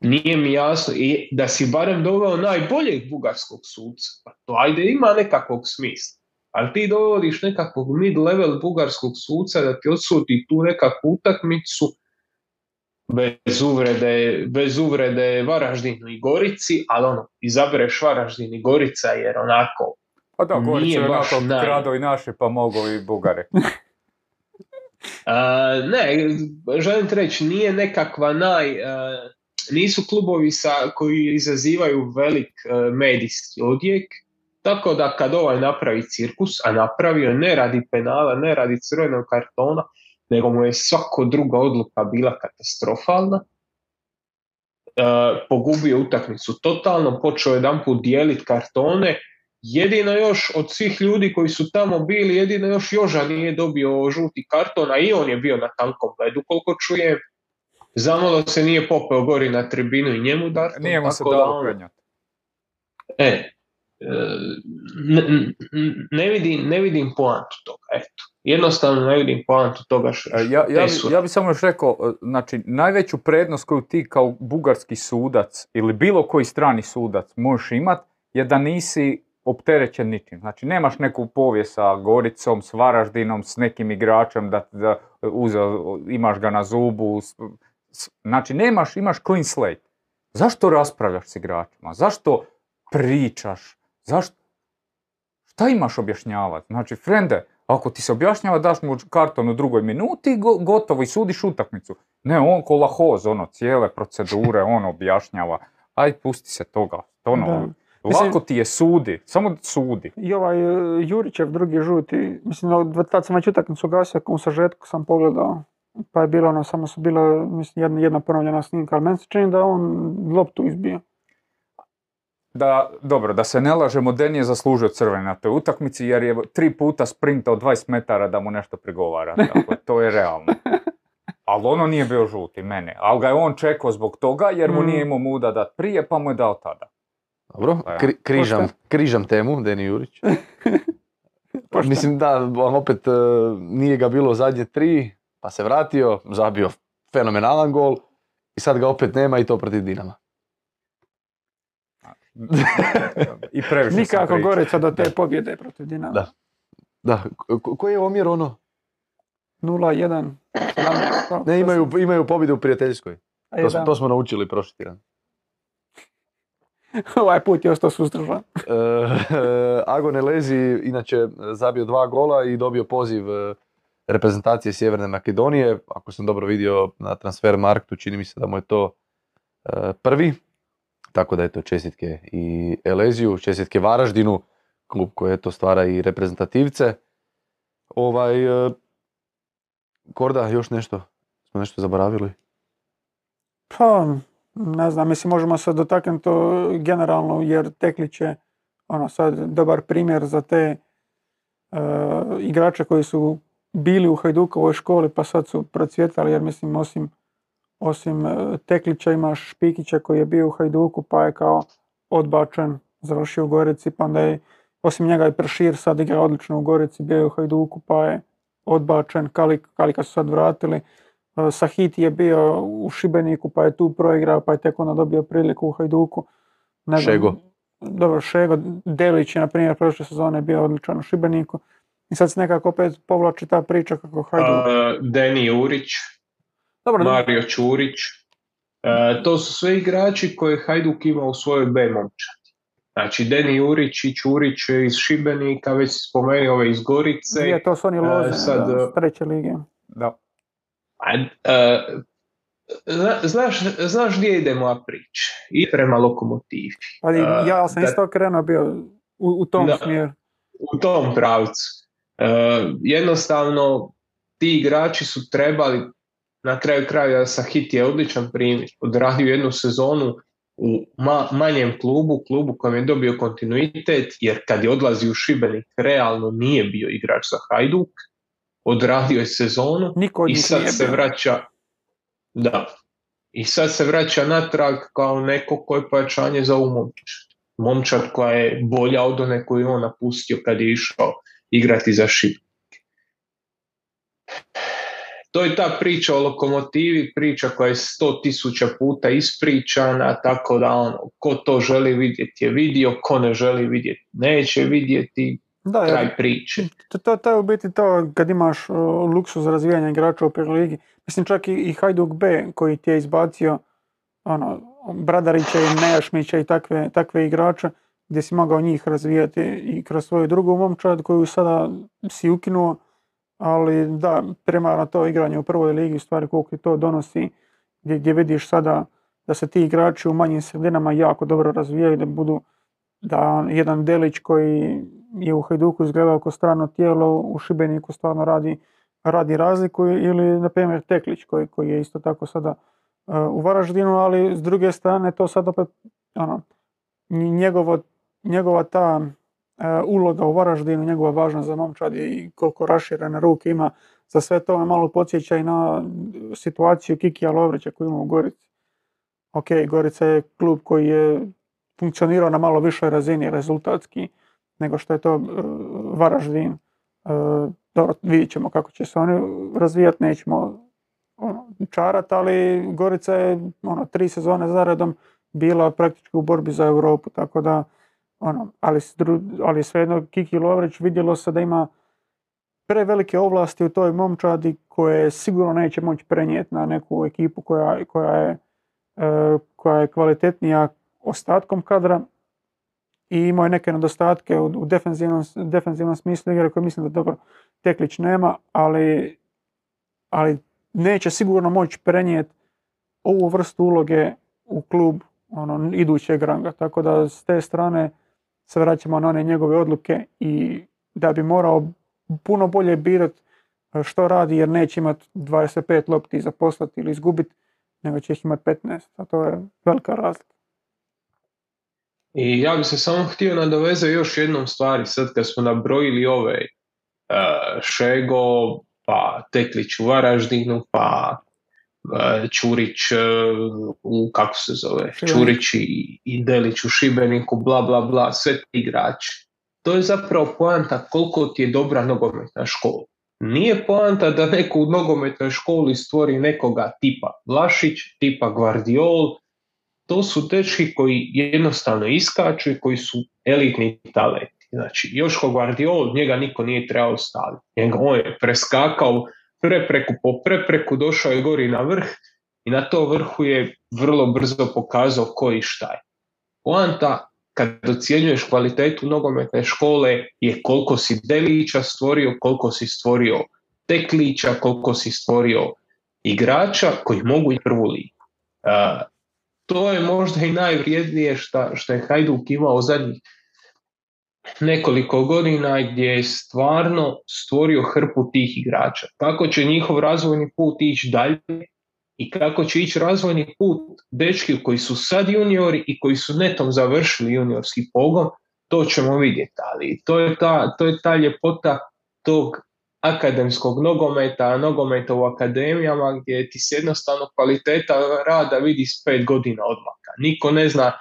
Nije mi jasno i da si barem doveo najboljeg bugarskog suca, pa to ajde ima nekakvog smisla. Ali ti dovodiš nekakvog mid-level bugarskog suca da ti odsudi tu nekakvu utakmicu bez uvrede, bez uvrede Varaždinu i Gorici, ali ono, izabereš Varaždin i Gorica jer onako Pa da, Nije je onako naj- krado i naše, pa mogu i Bugare. [LAUGHS] [LAUGHS] A, ne, želim reći, nije nekakva naj... a, nisu klubovi sa, koji izazivaju velik a, medijski odjek, tako da kad ovaj napravi cirkus, a napravio ne radi penala, ne radi crvenog kartona, nego mu je svako druga odluka bila katastrofalna, a, pogubio utakmicu totalno, počeo jedan put dijeliti kartone, jedino još od svih ljudi koji su tamo bili, jedino još Joža nije dobio žuti karton, a i on je bio na tankom ledu, koliko čujem. Zamalo se nije popeo gori na tribinu i njemu dar. Nije mu se da dalo. E, e, ne, n- ne, vidim, ne vidim poantu toga, eto. Jednostavno ne vidim poantu toga što E, Ja, ja, bi, ja bi samo još rekao, e, znači, najveću prednost koju ti kao bugarski sudac ili bilo koji strani sudac možeš imat je da nisi opterećen ničim. Znači, nemaš neku povijest sa Goricom, s Varaždinom, s nekim igračem da, da uzeo, imaš ga na zubu. s- s- Znači, nemaš, imaš clean slate. Zašto raspravljaš s igračima? Zašto pričaš? Zašto? Šta imaš objašnjavati? Znači, frende, ako ti se objašnjava, daš mu karton u drugoj minuti, go- gotovo i sudiš utakmicu. Ne, on ko lahoz, ono, cijele procedure, on objašnjava. Aj, pusti se toga. Ono, Da. Mislim- lako ti je sudi, samo sudi. I ovaj e, Jurićev drugi žuti, mislim, no, tad sam već utakmicu gasio, u sažetku sam pogledao, pa je bilo ono, samo su bila, mislim, jedna, jedna ponovljena snimka, ali meni se čini da on loptu izbio. Da, dobro, da se ne lažemo, Den je zaslužio crveni na toj utakmici jer je tri puta sprintao 20 metara da mu nešto prigovara. Tako, to je realno. Ali ono nije bio žuti, mene. Ali ga je on čekao zbog toga jer mu Mm. nije imao muda dat prije pa mu je dao tada. Dobro, Pa ja. kri- križam, križam temu, Deni Jurić. [LAUGHS] Pošto? Mislim da, ali opet e, nije ga bilo zadnje tri, pa se vratio, zabio fenomenalan gol i sad ga opet nema i to protiv Dinama. [LAUGHS] I previše Nikako. Gorica do te Da. pobjede protiv Dinama. Da. Da, ko- koji je omjer ono? 0-1. 17, Ne, imaju, imaju pobjede u prijateljskoj. To, smo- to smo naučili prošli tjedan. [LAUGHS] ovaj put je ostao suzdržan. [LAUGHS] E, Agon Elezi inače zabio dva gola i dobio poziv e, reprezentacije Sjeverne Makedonije. Ako sam dobro vidio na transfer marktu, čini mi se da mu je to e, prvi. Tako da je to čestitke i Eleziju, čestitke Varaždinu, klub koji eto stvara i reprezentativce. Ovaj, e, Korda, još nešto? Smo nešto zaboravili? Pa, ne znam, mislim možemo se dotaknuti to generalno jer Teklić je ono sad dobar primjer za te e, igrače koji su bili u Hajdukovoj školi pa sad su procvjetali jer mislim osim, osim e, Teklića imaš Špikića koji je bio u Hajduku pa je kao odbačen, završio u Gorici pa onda je osim njega i Pršir sad igra odlično u Gorici, bio je u Hajduku pa je odbačen, Kalik, Kalika su sad vratili. E, Sahiti je bio u Šibeniku pa je tu proigrao pa je tek onda dobio priliku u Hajduku. Ne Šego. Dobro, Šego. Delić je, na primjer, prošle sezone bio odličan u Šibeniku. I sad se nekako opet povlači ta priča kako Hajduk... E, Deni Jurić, Dobro, Mario Čurić. E, to su sve igrači koje Hajduk ima u svojoj B momčadi. Znači, Deni Jurić i Čurić iz Šibenika, već si spomenuo ove iz Gorice. Je, to su oni E, loze, sad, da, e, s treće lige. Da. A, e, zna- znaš, znaš gdje ide moja priča? I prema lokomotivi. Ali ja sam da- isto krenuo bio u, u tom Da. smjeru. u tom pravcu. E, jednostavno, ti igrači su trebali, na kraju kraja Sahit je odličan primjer, odradio jednu sezonu u ma- manjem klubu, klubu kojem je dobio kontinuitet, jer kad je odlazio u Šibenik, realno nije bio igrač za Hajduk, odradio je sezonu Niko i sad se bio. vraća da i sad se vraća natrag kao neko koje je pojačanje za ovu momčad. Momčad koja je bolja od one koju je on napustio kad je išao igrati za Šibenik. To je ta priča o lokomotivi, priča koja je sto tisuća puta ispričana, tako da ono, ko to želi vidjeti je vidio, ko ne želi vidjeti neće vidjeti, Da, kraj priče. to, to, to je u biti to kad imaš uh, luksuz razvijanja igrača u ligi. Mislim čak i, i Hajduk B koji ti je izbacio ono, Bradarića i Nejašmića i takve, takve igrače gdje si mogao njih razvijati i kroz svoju drugu momčad koju sada si ukinuo, ali da, primarno to igranje u prvoj ligi, stvari koliko to donosi, gdje, gdje vidiš sada da se ti igrači u manjim sredinama jako dobro razvijaju, da budu da jedan Delić koji je u Hajduku izgledao kao strano tijelo, u Šibeniku stvarno radi, radi razliku ili na primjer Teklić koji, koji je isto tako sada uh, u Varaždinu, ali s druge strane to sad opet ono, njegovo, njegova ta uloga u Varaždinu, njegova važnost za momčad i koliko raširene ruke ima za sve to me malo podsjeća i na situaciju Kikija Lovrića koju ima u Gorici. Ok, Gorica je klub koji je funkcionirao na malo višoj razini rezultatski nego što je to uh, Varaždin. Uh, dobro, vidjet ćemo kako će se oni razvijati, nećemo ono, ali Gorica je ono, tri sezone zaredom bila praktički u borbi za Europu, tako da ono, ali, ali svejedno Kiki Lovrić vidjelo se da ima prevelike ovlasti u toj momčadi koje sigurno neće moći prenijeti na neku ekipu koja, koja, je, e, koja je kvalitetnija ostatkom kadra i imao je neke nedostatke u, defenzivnom, defenzivnom smislu igre koje mislim da dobro Teklić nema, ali, ali neće sigurno moći prenijeti ovu vrstu uloge u klub ono, idućeg ranga. Tako da s te strane se vraćamo na one njegove odluke i da bi morao puno bolje birati što radi jer neće imati 25 lopti za poslati ili izgubiti, nego će ih imati 15, a to je velika razlika. I ja bi se samo htio nadovezati još jednom stvari, sad kad smo nabrojili ove uh, Šego, pa Teklić u Varaždinu, pa Čurić uh, u, kako se zove. Čurić i, i Delić u Šibeniku, bla bla bla, sve ti igrači. To je zapravo poanta koliko ti je dobra nogometna škola. Nije poanta da neko u nogometnoj školi stvori nekoga tipa Vlašić, tipa Guardiol, to su dečki koji jednostavno iskaču i koji su elitni talenti. Znači, Joško Guardiol, njega niko nije trebao staviti. Njega, on je preskakao prepreku po prepreku, došao je gori na vrh i na to vrhu je vrlo brzo pokazao ko i šta je. Poanta kad ocjenjuješ kvalitetu nogometne škole je koliko si Delića stvorio, koliko si stvorio Teklića, koliko si stvorio igrača koji mogu i prvu ligu. To je možda i najvrijednije što je Hajduk imao zadnjih nekoliko godina gdje je stvarno stvorio hrpu tih igrača. Kako će njihov razvojni put ići dalje i kako će ići razvojni put dečki koji su sad juniori i koji su netom završili juniorski pogon, to ćemo vidjeti. Ali to je ta, to je ta ljepota tog akademskog nogometa, nogometa u akademijama gdje ti se jednostavno kvaliteta rada vidi s pet godina odmaka. Niko ne zna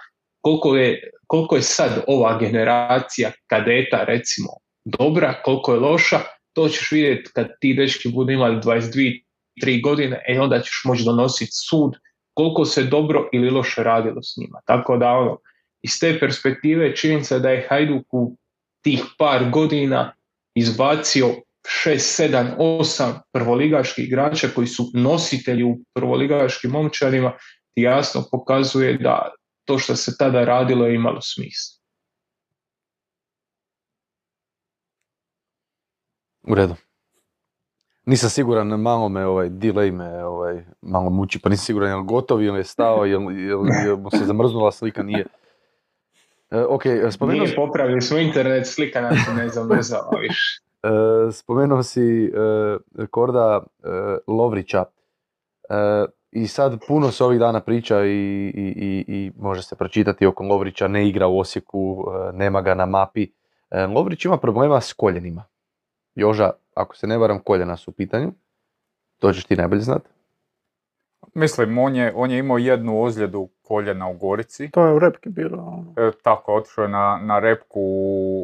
koliko je, koliko je sad ova generacija kadeta recimo dobra, koliko je loša, to ćeš vidjeti kad ti dečki budu imali 22 3 godine, e onda ćeš moći donositi sud koliko se dobro ili loše radilo s njima. Tako da ono, iz te perspektive činjenica da je Hajduk u tih par godina izbacio 6, 7, 8 prvoligaških igrača koji su nositelji u prvoligaškim momčarima jasno pokazuje da to što se tada radilo je imalo smisla. U redu. Nisam siguran, malo me ovaj, delay me ovaj, malo muči, pa nisam siguran je li gotov ili je stao, je li, je, li, je li se zamrznula slika, nije. E, ok, e, spomenuo... Nije popravili smo internet, slika nam se ne zamrzala [LAUGHS] više. E, spomenuo si e, Korda e, Lovrića. E, i sad puno se ovih dana priča i, i, i, i može se pročitati oko Lovrića, ne igra u Osijeku, e, nema ga na mapi. E, Lovrić ima problema s koljenima. Joža, ako se ne varam, koljena su u pitanju. To ćeš ti najbolje znati. Mislim, on je, on je imao jednu ozljedu koljena u Gorici. To je u repki bilo. Ono. E, tako, otišao je na, na repku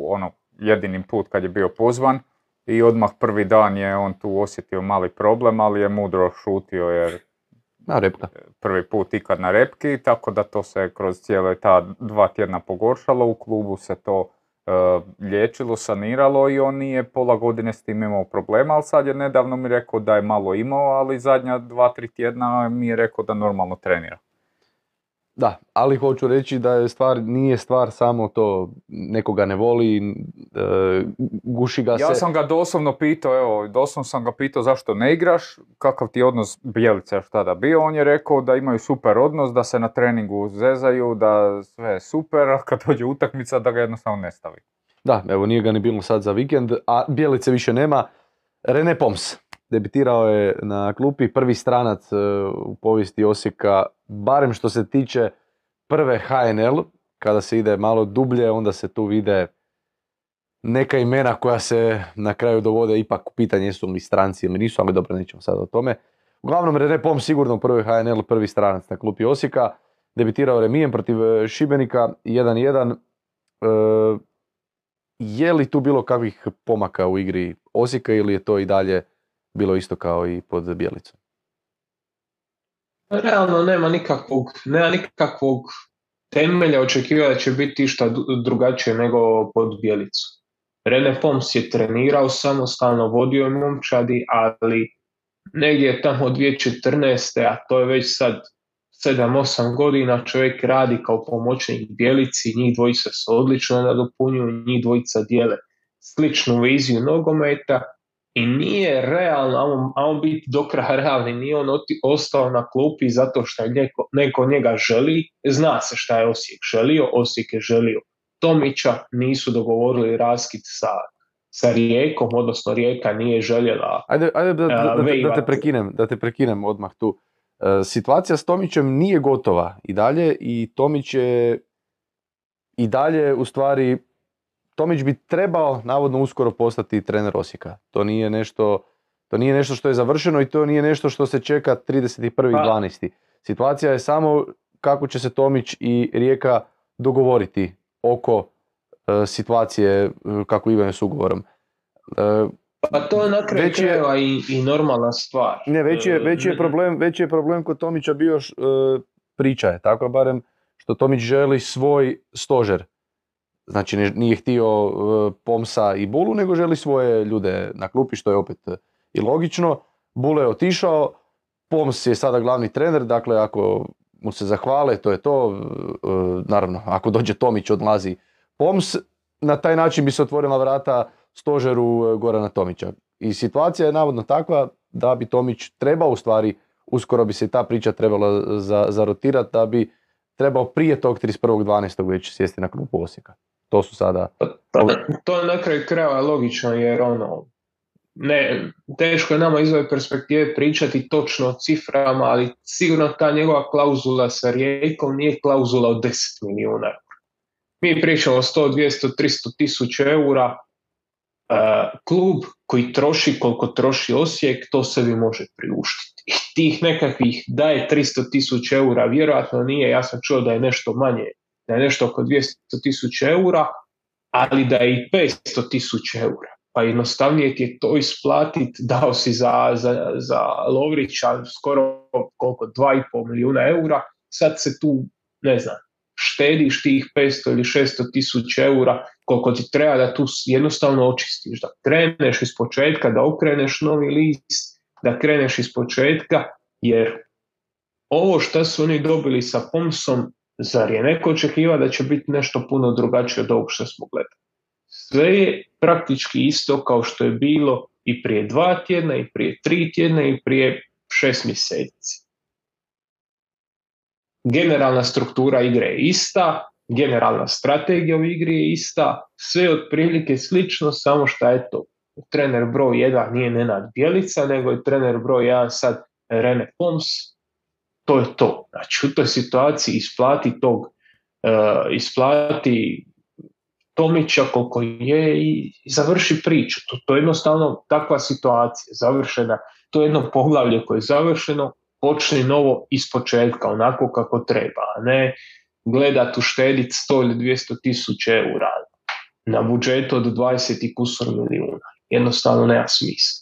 ono, jedini put kad je bio pozvan i odmah prvi dan je on tu osjetio mali problem, ali je mudro šutio jer Na repka. prvi put ikad na repki, tako da to se kroz cijele ta dva tjedna pogoršalo, u klubu se to e, liječilo, saniralo i on nije pola godine s tim imao problema, ali sad je nedavno mi rekao da je malo imao, ali zadnja dva, tri tjedna mi je rekao da normalno trenira. Da, ali hoću reći da je stvar, nije stvar samo to, nekoga ne voli, e, guši ga Ja se. sam ga doslovno pitao, evo, doslovno sam ga pitao zašto ne igraš, kakav ti je odnos Bjelice još tada bio, on je rekao da imaju super odnos, da se na treningu zezaju, da sve je super, a kad dođe utakmica da ga jednostavno ne stavi. Da, evo nije ga ni bilo sad za vikend, a Bjelice više nema. Rene Poms, debitirao je na klupi, prvi stranac e, u povijesti Osijeka, barem što se tiče prve HNL, kada se ide malo dublje, onda se tu vide neka imena koja se na kraju dovode ipak u pitanje jesu li stranci ili nisu, ali dobro, nećemo sad o tome. Uglavnom, Rene Pom sigurno u prvoj HNL, prvi stranac na klupi Osijeka, debitirao remijem protiv e, Šibenika 1-1. E, je li tu bilo kakvih pomaka u igri Osijeka ili je to i dalje bilo isto kao i pod Bjelicom? Realno nema nikakvog, nema nikakvog temelja očekivati da će biti išta drugačije nego pod Bjelicu. Rene Poms je trenirao samostalno, vodio je momčadi, ali negdje tamo 2014. a to je već sad 7-8 godina čovjek radi kao pomoćnik Bjelici, njih dvojica se odlično nadopunjuju, njih dvojica dijele sličnu viziju nogometa i nije realno, a on, a on biti do kraja realni, nije on oti- ostao na klupi zato što je neko, neko njega želi, zna se šta je Osijek želio, Osijek je želio Tomića, nisu dogovorili raskid sa, sa Rijekom, odnosno Rijeka nije željela Ajde, ajde da, da, da, te- da te prekinem, da te prekinem odmah tu. E, situacija s Tomićem nije gotova i dalje i Tomić je i dalje u stvari Tomić bi trebao navodno uskoro postati trener Osijeka. To nije nešto to nije nešto što je završeno i to nije nešto što se čeka 31.12. Situacija je samo kako će se Tomić i Rijeka dogovoriti oko e, situacije e, kako imaju s ugovorom. E, Pa to je na kraju Već krajeva i, i normalna stvar. Ne, veći je, E, veći je ne- problem, veći je problem kod Tomića bio š- e, priča je, tako barem što Tomić želi svoj stožer. Znači nije htio e, Pomsa i Bulu, nego želi svoje ljude na klupi, što je opet e, i logično. Bule je otišao, Poms je sada glavni trener, dakle ako mu se zahvale, to je to. E, naravno, ako dođe Tomić, odlazi Poms. Na taj način bi se otvorila vrata stožeru Gorana Tomića. I situacija je navodno takva da bi Tomić trebao u stvari, uskoro bi se ta priča trebala za, zarotirati, da bi trebao prije tog 31.12. već sjesti na klupu Osijeka. To su sada... Pa, pa, to je na kraju krajeva logično jer ono, ne, teško je nama iz ove perspektive pričati točno o ciframa, ali sigurno ta njegova klauzula sa Rijekom nije klauzula od 10 milijuna. Mi pričamo o 100, 200, 300 tisuća eura, E, klub koji troši koliko troši Osijek, to sebi može priuštiti. I tih nekakvih daje 300 tisuća eura, vjerojatno nije, ja sam čuo da je nešto manje, da je nešto oko 200 tisuća eura, ali da je i 500 tisuća eura. Pa jednostavnije ti je to isplatiti, dao si za, za, za Lovrića skoro koliko, 2,5 milijuna eura, sad se tu, ne znam, štediš tih 500 ili 600 tisuća eura koliko ti treba da tu jednostavno očistiš, da kreneš iz početka, da okreneš novi list, da kreneš iz početka, jer ovo što su oni dobili sa Pomsom, zar je neko očekiva da će biti nešto puno drugačije od ovog što smo gledali. Sve je praktički isto kao što je bilo i prije dva tjedna, i prije tri tjedna, i prije šest mjeseci. Generalna struktura igre je ista, generalna strategija u igri je ista, sve je otprilike slično, samo što je to trener broj 1 nije Nenad Bjelica, nego je trener broj 1 sad Rene Poms. To je to. Znači u toj situaciji isplati tog, uh, isplati Tomića koliko je i završi priču. To, to je jednostavno takva situacija, završena. To je jedno poglavlje koje je završeno, počne novo iz početka, onako kako treba, a ne gledat uštediti 100 ili 200 tisuća eura na budžetu od 20 i kusor milijuna. Jednostavno nema smisla.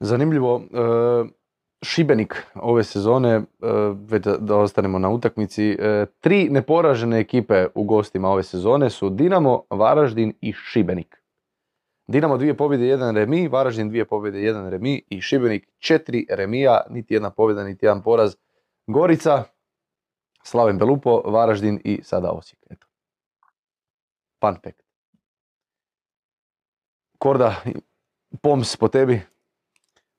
Zanimljivo, e, Šibenik ove sezone, e, već da ostanemo na utakmici, e, tri neporažene ekipe u gostima ove sezone su Dinamo, Varaždin i Šibenik. Dinamo dvije pobjede, jedan remi, Varaždin dvije pobjede, jedan remi i Šibenik četiri remija, niti jedna pobjeda, niti jedan poraz. Gorica, Slaven Belupo, Varaždin i sada Osijek. Eto. Fun. Korda, poms po tebi?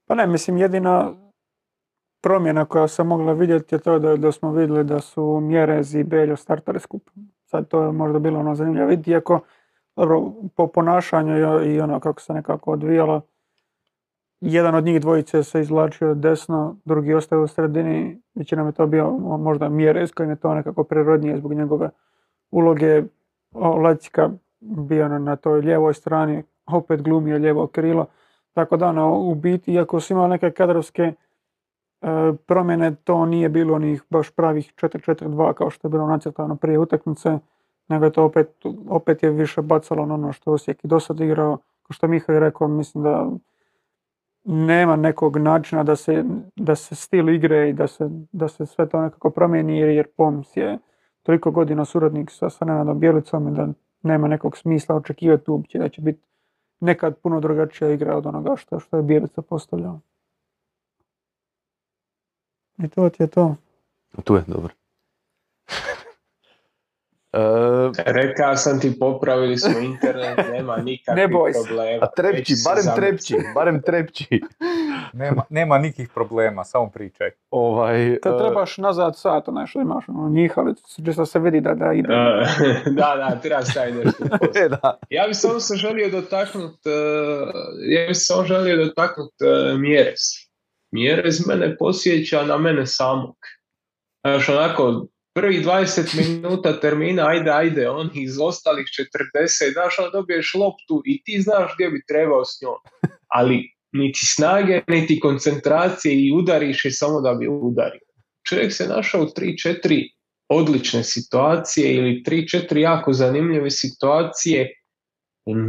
Pa ne, mislim jedina promjena koja se mogla vidjeti je to da, da smo vidjeli da su Mjerez i Beljo startali skup. Sad to je možda bilo ono zanimljivo vidjeti, iako dobro, po ponašanju i ono kako se nekako odvijalo, jedan od njih dvojice se izvlačio desno, drugi ostaje u sredini, većinom je to bio možda Mjerez koji je to nekako prirodnije zbog njegove uloge. Lecika bio na, na toj lijevoj strani, opet glumio lijevo krilo. Tako da ono, u biti, iako su imali neke kadrovske e, promjene, to nije bilo onih baš pravih 4-4-2 kao što je bilo nacrtano prije utakmice, nego je to opet, opet je više bacalo na ono što Osijek i do sad igrao. Kao što Mihaj rekao, mislim da nema nekog načina da se, da se stil igre i da se, da se sve to nekako promijeni jer, Poms je toliko godina suradnik sa, sa Bjelicom i da nema nekog smisla očekivati uopće da će biti nekad puno drugačija igra od onoga što, što je Bjelica postavljao. I to ti je to. Tu je, dobro. Uh, [LAUGHS] Rekao sam ti, popravili smo internet, nema [LAUGHS] nikakvih ne problema. A trepći, barem trepći, barem trepći. [LAUGHS] nema, nema nikih problema, samo pričaj. Ovaj, to trebaš nazad sat, onaj što imaš, ono, njihali, čisto se vidi da, da ide. [LAUGHS] da, da, treba staviti nešto e, da. Ja bih samo se želio dotaknuti, uh, ja bih samo želio dotaknuti uh, Mjerez. Mjerez mene posjeća na mene samog. Znaš, onako, prvih 20 minuta termina, ajde, ajde, on iz ostalih 40, znaš, on dobiješ loptu i ti znaš gdje bi trebao s njom. Ali niti snage, niti koncentracije i udariš je samo da bi udario. Čovjek se našao u 3-4 odlične situacije ili 3-4 jako zanimljive situacije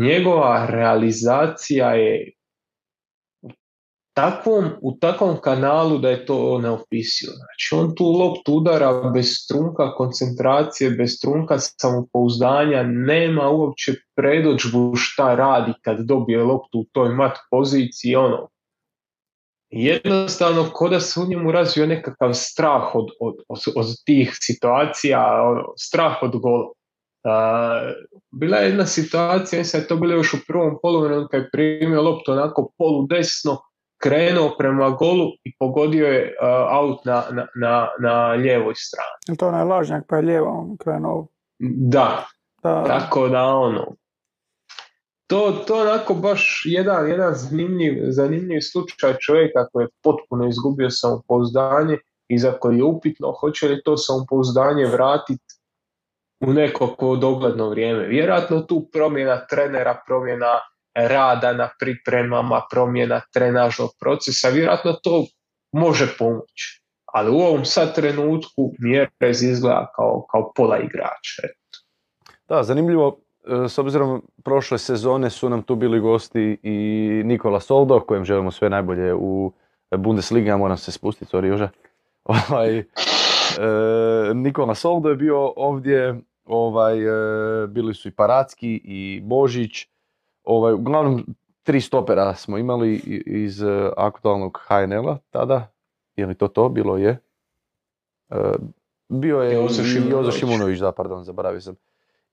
njegova realizacija je takvom, u takvom kanalu da je to neopisivo. Znači on tu loptu udara bez trunka koncentracije, bez trunka samopouzdanja, nema uopće predođbu šta radi kad dobije loptu u toj mat poziciji, ono, jednostavno ko da se u njemu razvio nekakav strah od, od, od, tih situacija, ono, strah od gola. Uh, bila je jedna situacija, mislim je to bilo još u prvom polovremenu kad je primio loptu onako polu desno, krenuo prema golu i pogodio je uh, aut na, na, na, na lijevoj strani. Je to onaj lažnjak pa je lijevo krenuo? Da, da. tako da ono, to, to onako baš jedan, jedan zanimljiv, zanimljiv slučaj čovjeka koji je potpuno izgubio samopouzdanje i za koji je upitno hoće li to samopouzdanje vratiti u neko dogledno vrijeme. Vjerojatno tu promjena trenera, promjena rada na pripremama, promjena trenažnog procesa, vjerojatno to može pomoći. Ali u ovom sad trenutku Mjerez izgleda kao, kao pola igrača. Da, zanimljivo, e, s obzirom prošle sezone su nam tu bili gosti i Nikola Soldo, kojem želimo sve najbolje u Bundesliga, moram se spustiti, sorry Joža. [LAUGHS] Ovaj, e, Nikola Soldo je bio ovdje, ovaj, e, bili su i Paracki i Božić, Ovaj, uglavnom, tri stopera smo imali iz uh, aktualnog HNL-a tada. Je li to to? Bilo je. Uh, bio je Jozo Šimunović. Da, pardon, zaboravio sam.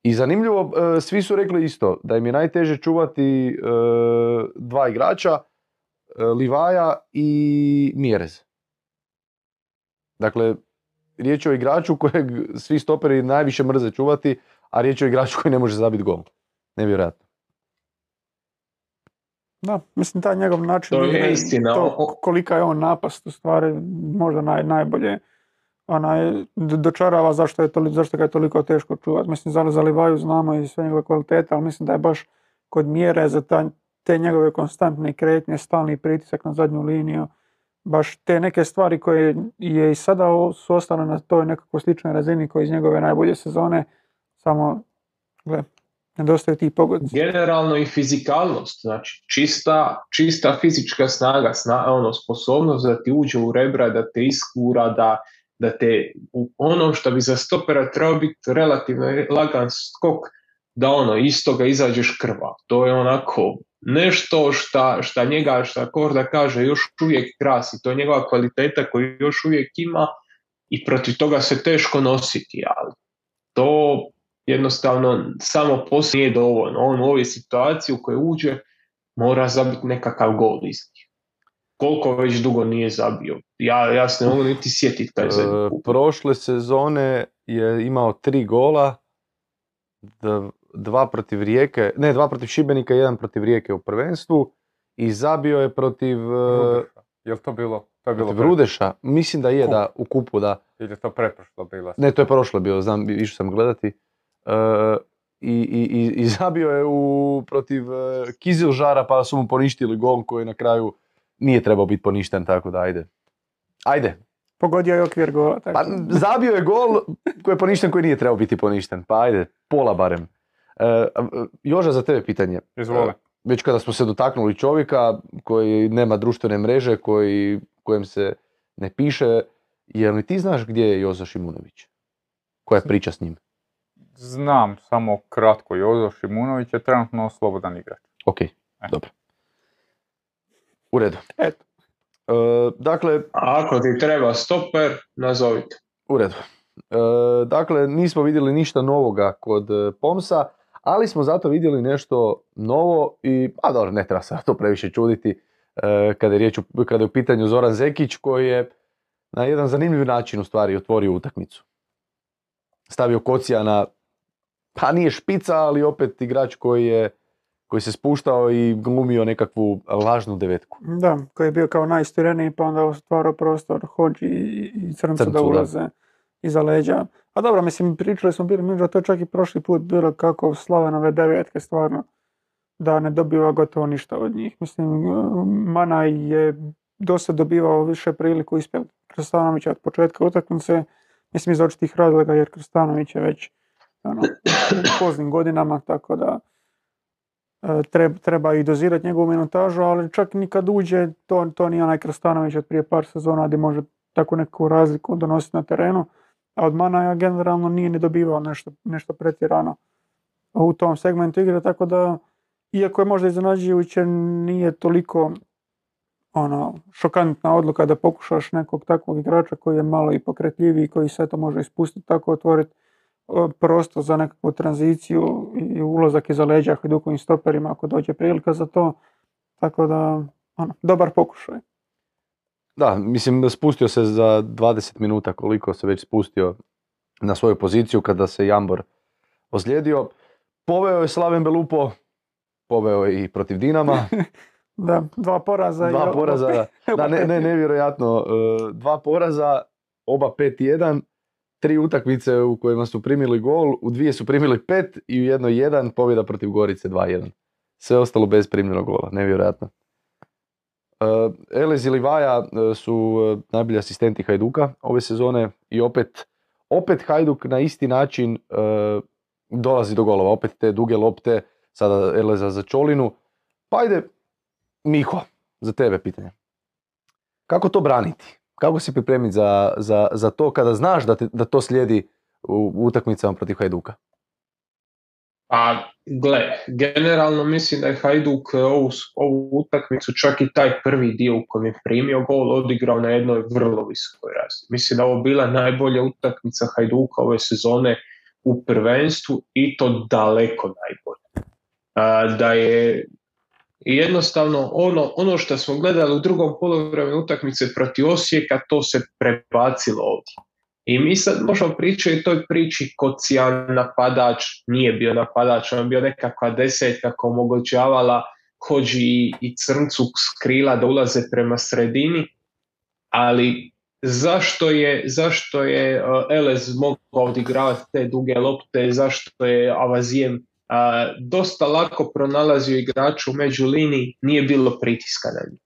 I zanimljivo, e, svi su rekli isto, da im je najteže čuvati e, dva igrača, e, Livaja i Mjerez. Dakle, riječ je o igraču kojeg svi stoperi najviše mrze čuvati, a riječ je o igraču koji ne može zabiti gol. Nevjerojatno. Da, mislim taj njegov način To je istina. to kolika je on napast u stvari možda naj, najbolje onaj, d- dočarava zašto, je toli, zašto ga je toliko teško čuvati. Mislim, za, za Livaju znamo i sve njegove kvalitete, ali mislim da je baš kod mjere za ta- te njegove konstantne kretnje, stalni pritisak na zadnju liniju, baš te neke stvari koje je i sada su ostale na toj nekako sličnoj razini koji iz njegove najbolje sezone, samo, gle, nedostaju ti pogodci. Generalno i fizikalnost, znači čista, čista fizička snaga, sna, ono, sposobnost da ti uđe u rebra, da te iskura, da, da te u ono što bi za stopera trebao biti relativno lagan skok, da ono, iz toga izađeš krvav. To je onako nešto šta, šta njega, šta Korda kaže, još uvijek krasi. To je njegova kvaliteta koju još uvijek ima i protiv toga se teško nositi, ali to jednostavno samo poslije nije dovoljno. On u ovoj situaciji u kojoj uđe mora zabiti nekakav gol iz njih. Koliko već dugo nije zabio. Ja, ja se ne mogu niti sjetiti taj E, put. prošle sezone je imao tri gola, dva protiv Rijeke, ne, dva protiv Šibenika, jedan protiv Rijeke u prvenstvu i zabio je protiv, e, Rudeša. Jel to bilo? To je bilo protiv Rudeša. Mislim da je, Kup. da, u kupu, da. Ili je to preprošlo bilo? Ne, to je prošlo bio, znam, išao sam gledati. E, i, i, i, I [LAUGHS] zabio je u, protiv e, Kizilžara, pa su mu poništili gol koji na kraju nije trebao biti poništen, tako da ajde. Ajde, Pogodio je okvir gola. Tako. Pa [LAUGHS] zabio je gol koji je poništen koji nije trebao biti poništen. Pa ajde, pola barem. E, a, Joža, za tebe pitanje. Izvoli. Već kada smo se dotaknuli čovjeka koji nema društvene mreže, koji, kojem se ne piše, jel li ti znaš gdje je Jozo Šimunović? Koja je priča s njim? Znam samo kratko, Jozo Šimunović je trenutno slobodan igrač. Ok, dobro. U redu. Eto. E, dakle, A ako ti treba stoper, nazovite. U redu. E, dakle, nismo vidjeli ništa novoga kod e, Pomsa, ali smo zato vidjeli nešto novo i, a dobro, ne treba se to previše čuditi e, kada je riječ u, kada je u pitanju Zoran Zekić koji je na jedan zanimljiv način u stvari otvorio utakmicu. Stavio Kocijana, pa nije špica, ali opet igrač koji je koji se spuštao i glumio nekakvu lažnu devetku. Da, koji je bio kao najistureniji pa onda stvarao prostor Hođi i, Crncu Crncu, da da. ulaze iza leđa. A dobro, mislim, pričali smo bili, da to čak i prošli put bilo kako Slavenove devetke stvarno da ne dobiva gotovo ništa od njih. Mislim, Mana je dosta dobivao više priliku ispred Krstanovića od početka utakmice. Mislim, iz očitih razloga jer Krstanović je već ono, u poznim godinama, tako da e, treba, treba i dozirati njegovu minutažu, ali čak ni kad uđe, to, to nije onaj Krstanović od prije par sezona gdje može takvu neku razliku donositi na terenu, a od Manaja generalno nije ni dobivao nešto, nešto pretjerano u tom segmentu igre, tako da iako je možda iznenađujuće, nije toliko ono, šokantna odluka da pokušaš nekog takvog igrača koji je malo i pokretljiviji koji sve to može ispustiti, tako otvoriti prostor za nekakvu tranziciju i ulazak iza leđa Hajdukovim stoperima ako dođe prilika za to. Tako da, ono, dobar pokušaj. Da, mislim spustio se za 20 minuta koliko se već spustio na svoju poziciju kada se Jambor ozlijedio. Poveo je Slaven Belupo, poveo je i protiv Dinama, [LAUGHS] Da, dva poraza. dva poraza, [LAUGHS] da ne, ne, nevjerojatno, e, dva poraza, oba 5-1, tri utakmice u kojima su primili gol, u dvije su primili pet i u jednoj jedan, pobjeda protiv Gorice 2-1. Sve ostalo bez primljenog gola, nevjerojatno. Uh, Elez i Livaja e, su e, najbolji asistenti Hajduka ove sezone i opet, opet Hajduk na isti način e, dolazi do golova. Opet te duge lopte, sada Eleza za Čolinu. Pa ajde, Miho, za tebe pitanje. Kako to braniti? Kako se pripremiti za, za, za to kada znaš da, te- da to slijedi u, utakmicama protiv Hajduka? A gle, generalno mislim da je Hajduk e, ovu, ovu utakmicu, čak i taj prvi dio u kojem je primio gol, odigrao na jednoj vrlo visokoj razini. Mislim da ovo bila najbolja utakmica Hajduka ove sezone u prvenstvu i to daleko najbolje. Da je jednostavno ono, ono što smo gledali u drugom polovremenu utakmice protiv Osijeka, to se prebacilo ovdje. I mi sad možemo pričati o toj priči Kocijan napadač, nije bio napadač, on je bio nekakva desetka koja omogućavala Hođi i Crncu s da ulaze prema sredini, ali zašto je, zašto je uh, Elez mogao odigravati te duge lopte, zašto je Avazijem dosta lako pronalazio igraču među liniji, nije bilo pritiska na njih.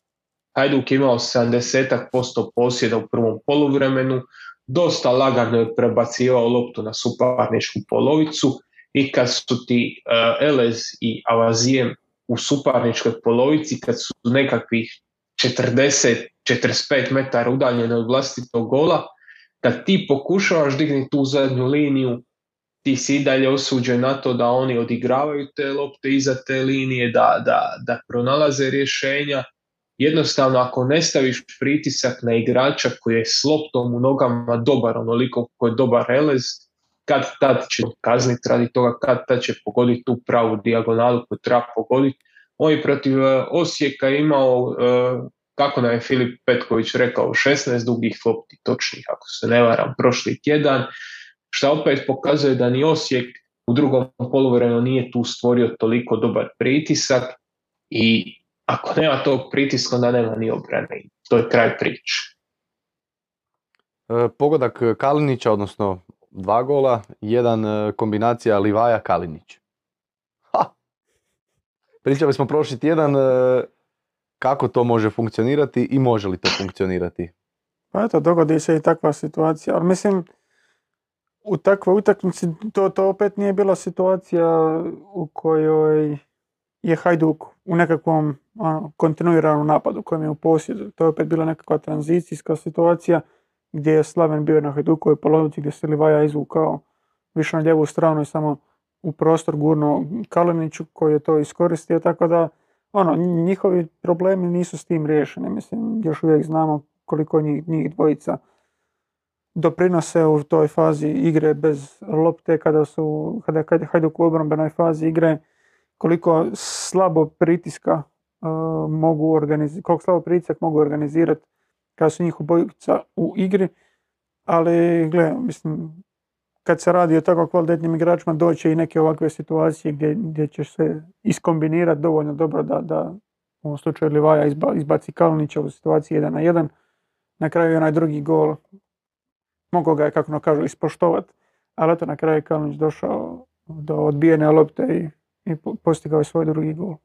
Hajduk je imao 70% posjeda u prvom poluvremenu, dosta lagano je prebacivao loptu na suparničku polovicu i kad su ti uh, Elez i Avazijem u suparničkoj polovici, kad su nekakvih 40-45 metara udaljene od vlastitog gola, kad ti pokušavaš dignuti tu zadnju liniju, ti si i dalje osuđen na to da oni odigravaju te lopte iza te linije, da, da, da pronalaze rješenja. Jednostavno, ako ne staviš pritisak na igrača koji je s loptom u nogama dobar, onoliko koji je dobar relez, kad tad će kazniti radi toga, kad tad će pogoditi tu pravu dijagonalu koju treba pogoditi. On protiv e, Osijeka imao, e, kako nam je Filip Petković rekao, 16 dugih lopti točnih, ako se ne varam, prošli tjedan, što opet pokazuje da ni Osijek u drugom poluvremenu nije tu stvorio toliko dobar pritisak i ako nema tog pritiska, onda nema ni obrane. To je kraj priče. E, pogodak Kalinića, odnosno dva gola, jedan kombinacija Livaja Kalinić. Pričali smo prošli tjedan e, kako to može funkcionirati i može li to funkcionirati. Pa eto, dogodi se i takva situacija. Ali mislim, u takvoj utakmici to, to opet nije bila situacija u kojoj je Hajduk u nekakvom ono, kontinuiranom napadu kojem je u posjedu. To je opet bila nekakva tranzicijska situacija gdje je Slaven bio na Hajdukovoj polovici gdje se Livaja izvukao više na ljevu stranu i samo u prostor gurno Kaliniću koji je to iskoristio, tako da ono, njihovi problemi nisu s tim riješeni. Mislim, još uvijek znamo koliko njih, njih dvojica doprinose u toj fazi igre bez lopte kada su, kada, kada Hajduk u obrambenoj fazi igre, koliko slabo pritiska uh, mogu organizirati, koliko slabo pritisak mogu organizirati kada su njih obojica u igri, ali gle, mislim, kad se radi o tako kvalitetnim igračima doće i neke ovakve situacije gdje, gdje će se iskombinirati dovoljno dobro da, da u ovom slučaju Livaja izba, izbaci Kalinića u situaciji 1 na 1. Na kraju je onaj drugi gol, mogao ga je, kako kažu, ispoštovat, ali eto na kraju je Kalinić došao do odbijene lopte i, i postigao je svoj drugi gol.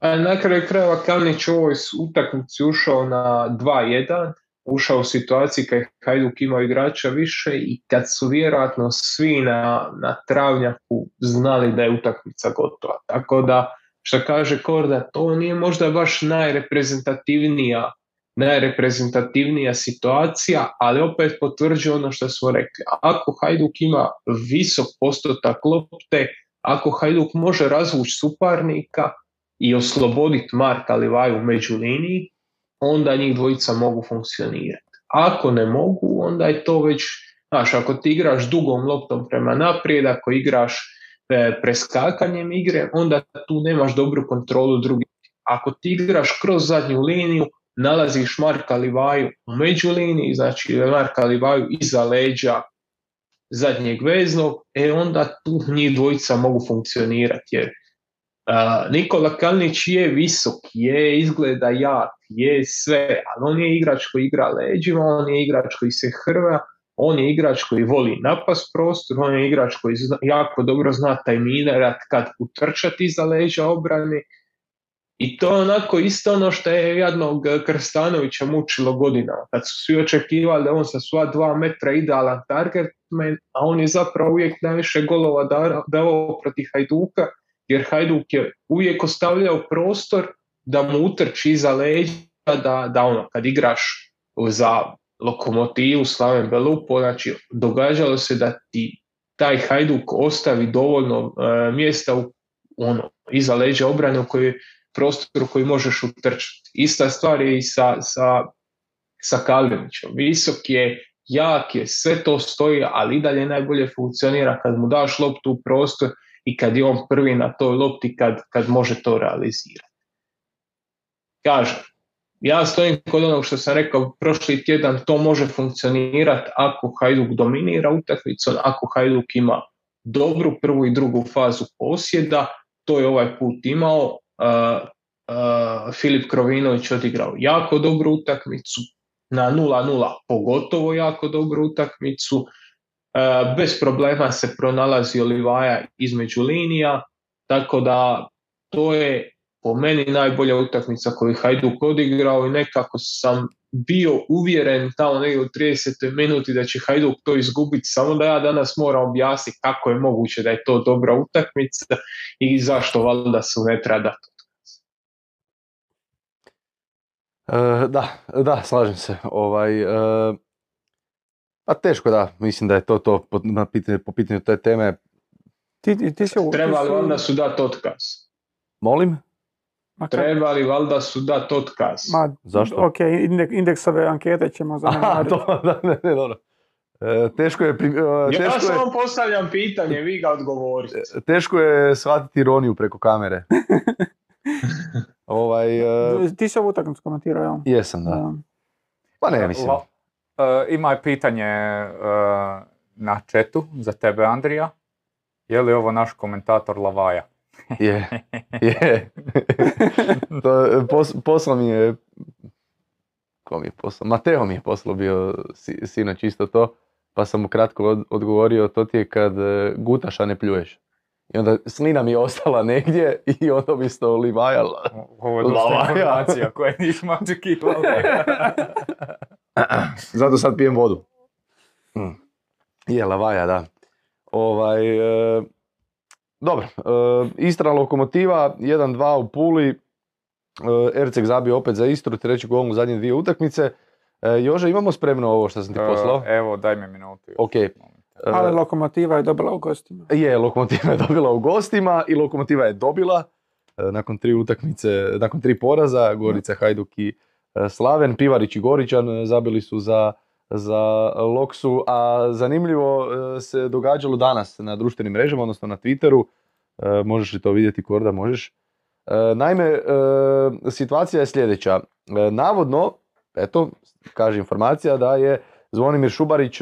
A na kraju krajeva Kalinić u ovoj utakmici ušao na 2-1 ušao u situaciji kad Hajduk ima igrača više i kad su vjerojatno svi na, na travnjaku znali da je utakmica gotova. Tako da, što kaže Korda, to nije možda baš najreprezentativnija najreprezentativnija situacija, ali opet potvrđuje ono što smo rekli. Ako Hajduk ima visok postotak lopte, ako Hajduk može razvući suparnika i osloboditi Marka Livaju među liniji, onda njih dvojica mogu funkcionirati. Ako ne mogu, onda je to već, znaš, ako ti igraš dugom loptom prema naprijed, ako igraš e, preskakanjem igre, onda tu nemaš dobru kontrolu drugih. Ako ti igraš kroz zadnju liniju, nalaziš Marka Livaju u među liniji, znači Marka Livaju iza leđa zadnjeg veznog, e onda tu njih dvojica mogu funkcionirati, jer Nikola Kalnić je visok, je izgleda jak, je sve, ali on je igrač koji igra leđima, on je igrač koji se hrva, on je igrač koji voli napast prostor, on je igrač koji jako dobro zna tajminat kad utrčati iza leđa obrane. I to je onako isto ono što je jednog Krstanovića mučilo godinama. Kad su svi očekivali da on sa sva dva metra idealan targetman, a on je zapravo uvijek najviše golova davao protiv Hajduka, jer Hajduk je uvijek ostavljao prostor da mu utrči iza leđa, da, da ono, kad igraš za lokomotivu Slaven Belupo, znači događalo se da ti taj Hajduk ostavi dovoljno e, mjesta u, ono, iza leđa obrane u kojoj prostoru koji možeš utrčati. Ista stvar je i sa, sa, sa Kalinićem. Visok je, jak je, sve to stoji, ali i dalje najbolje funkcionira kad mu daš loptu u prostor i kad je on prvi na toj lopti kad, kad može to realizirati. Kažem, ja stojim kod onog što sam rekao prošli tjedan, to može funkcionirati ako Hajduk dominira utakmicu, ako Hajduk ima dobru prvu i drugu fazu posjeda, to je ovaj put imao. Filip Krovinović odigrao jako dobru utakmicu, na 0-0 pogotovo jako dobru utakmicu. Uh, bez problema se pronalazi Olivaja između linija, tako da to je po meni najbolja utakmica koju Hajduk odigrao i nekako sam bio uvjeren tamo negdje u 30. minuti da će Hajduk to izgubiti, samo da ja danas moram objasniti kako je moguće da je to dobra utakmica i zašto valjda su ne treba dati. E, da, da, slažem se. Ovaj, e, a teško da, mislim da je to to po, na pitanje, po pitanju te teme. Ti, ti si, Treba li ti onda su dati otkaz? Molim? Ma kako? Treba li valjda su dati otkaz? Ma, Zašto? Ok, indek- indeksove ankete ćemo Aha, zanemariti. to, [LAUGHS] da, ne, ne, dobro. E, teško je, e, Ja teško je, samo postavljam pitanje, vi ga odgovorite. teško je shvatiti ironiju preko kamere. [LAUGHS] ovaj, e, Ti si ovu utakmicu komentirao, jel? jesam, da. Pa ne, mislim. La- e, ima je pitanje e, na chatu za tebe, Andrija. Je li ovo naš komentator Lavaja? [LAUGHS] Je, je. [LAUGHS] to, pos, poslao mi je, ko mi je poslao? Mateo mi je poslao bio si, sinoć isto to, pa sam mu kratko od- odgovorio, to ti je kad e, gutaš, a ne pljuješ. I onda slina mi je ostala negdje i onda umjesto livaja la- Ovo je dosta informacija koje nismo očekivali. [LAUGHS] Zato sad pijem vodu. Mm. Je, lavaja, da. Ovaj, e, dobro, e, Istra lokomotiva, 1-2 u Puli, e, Erceg zabio opet za Istru, treći gol u zadnje dvije utakmice. E, Jože, imamo spremno ovo što sam ti poslao? E, Evo, daj mi minutu. Ok. E, Ali Lokomotiva je dobila u gostima. je, Lokomotiva je dobila u gostima i Lokomotiva je dobila e, nakon tri utakmice, nakon tri poraza, Gorica, Hajduk i e, Slaven, Pivarić i Goričan zabili su za, za Loksu, a zanimljivo e, se događalo danas na društvenim mrežama, odnosno na Twitteru, E, možeš li to vidjeti Korda, možeš. Naime, situacija je sljedeća. Navodno, eto, kaže informacija da je Zvonimir Šubarić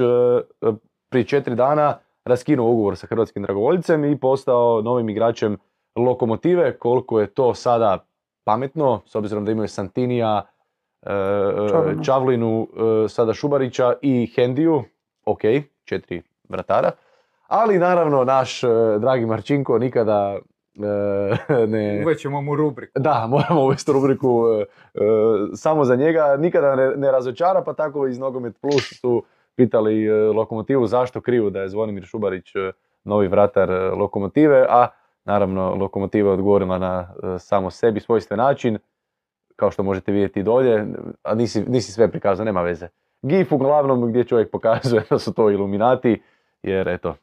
prije četiri dana raskinuo ugovor sa Hrvatskim dragovoljcem i postao novim igračem Lokomotive. Koliko je to sada pametno, s obzirom da imaju Santinija, Čavlinu. Čavlinu, e, sada Šubarića i Hendiju, ok, četiri vratara. Ali naravno naš dragi Marčinko nikada ne... Uvećemo mu rubriku. Da, moramo uvesti rubriku samo za njega. Nikada ne, ne razočara, pa tako iz Nogomet Plus su pitali Lokomotivu zašto kriju da je Zvonimir Šubarić novi vratar Lokomotive, a naravno Lokomotiva je odgovorila na samo sebi svojstven način, kao što možete vidjeti dolje, a nisi, nisi sve prikazao, nema veze. GIF uglavnom gdje čovjek pokazuje da su to iluminati, jer eto,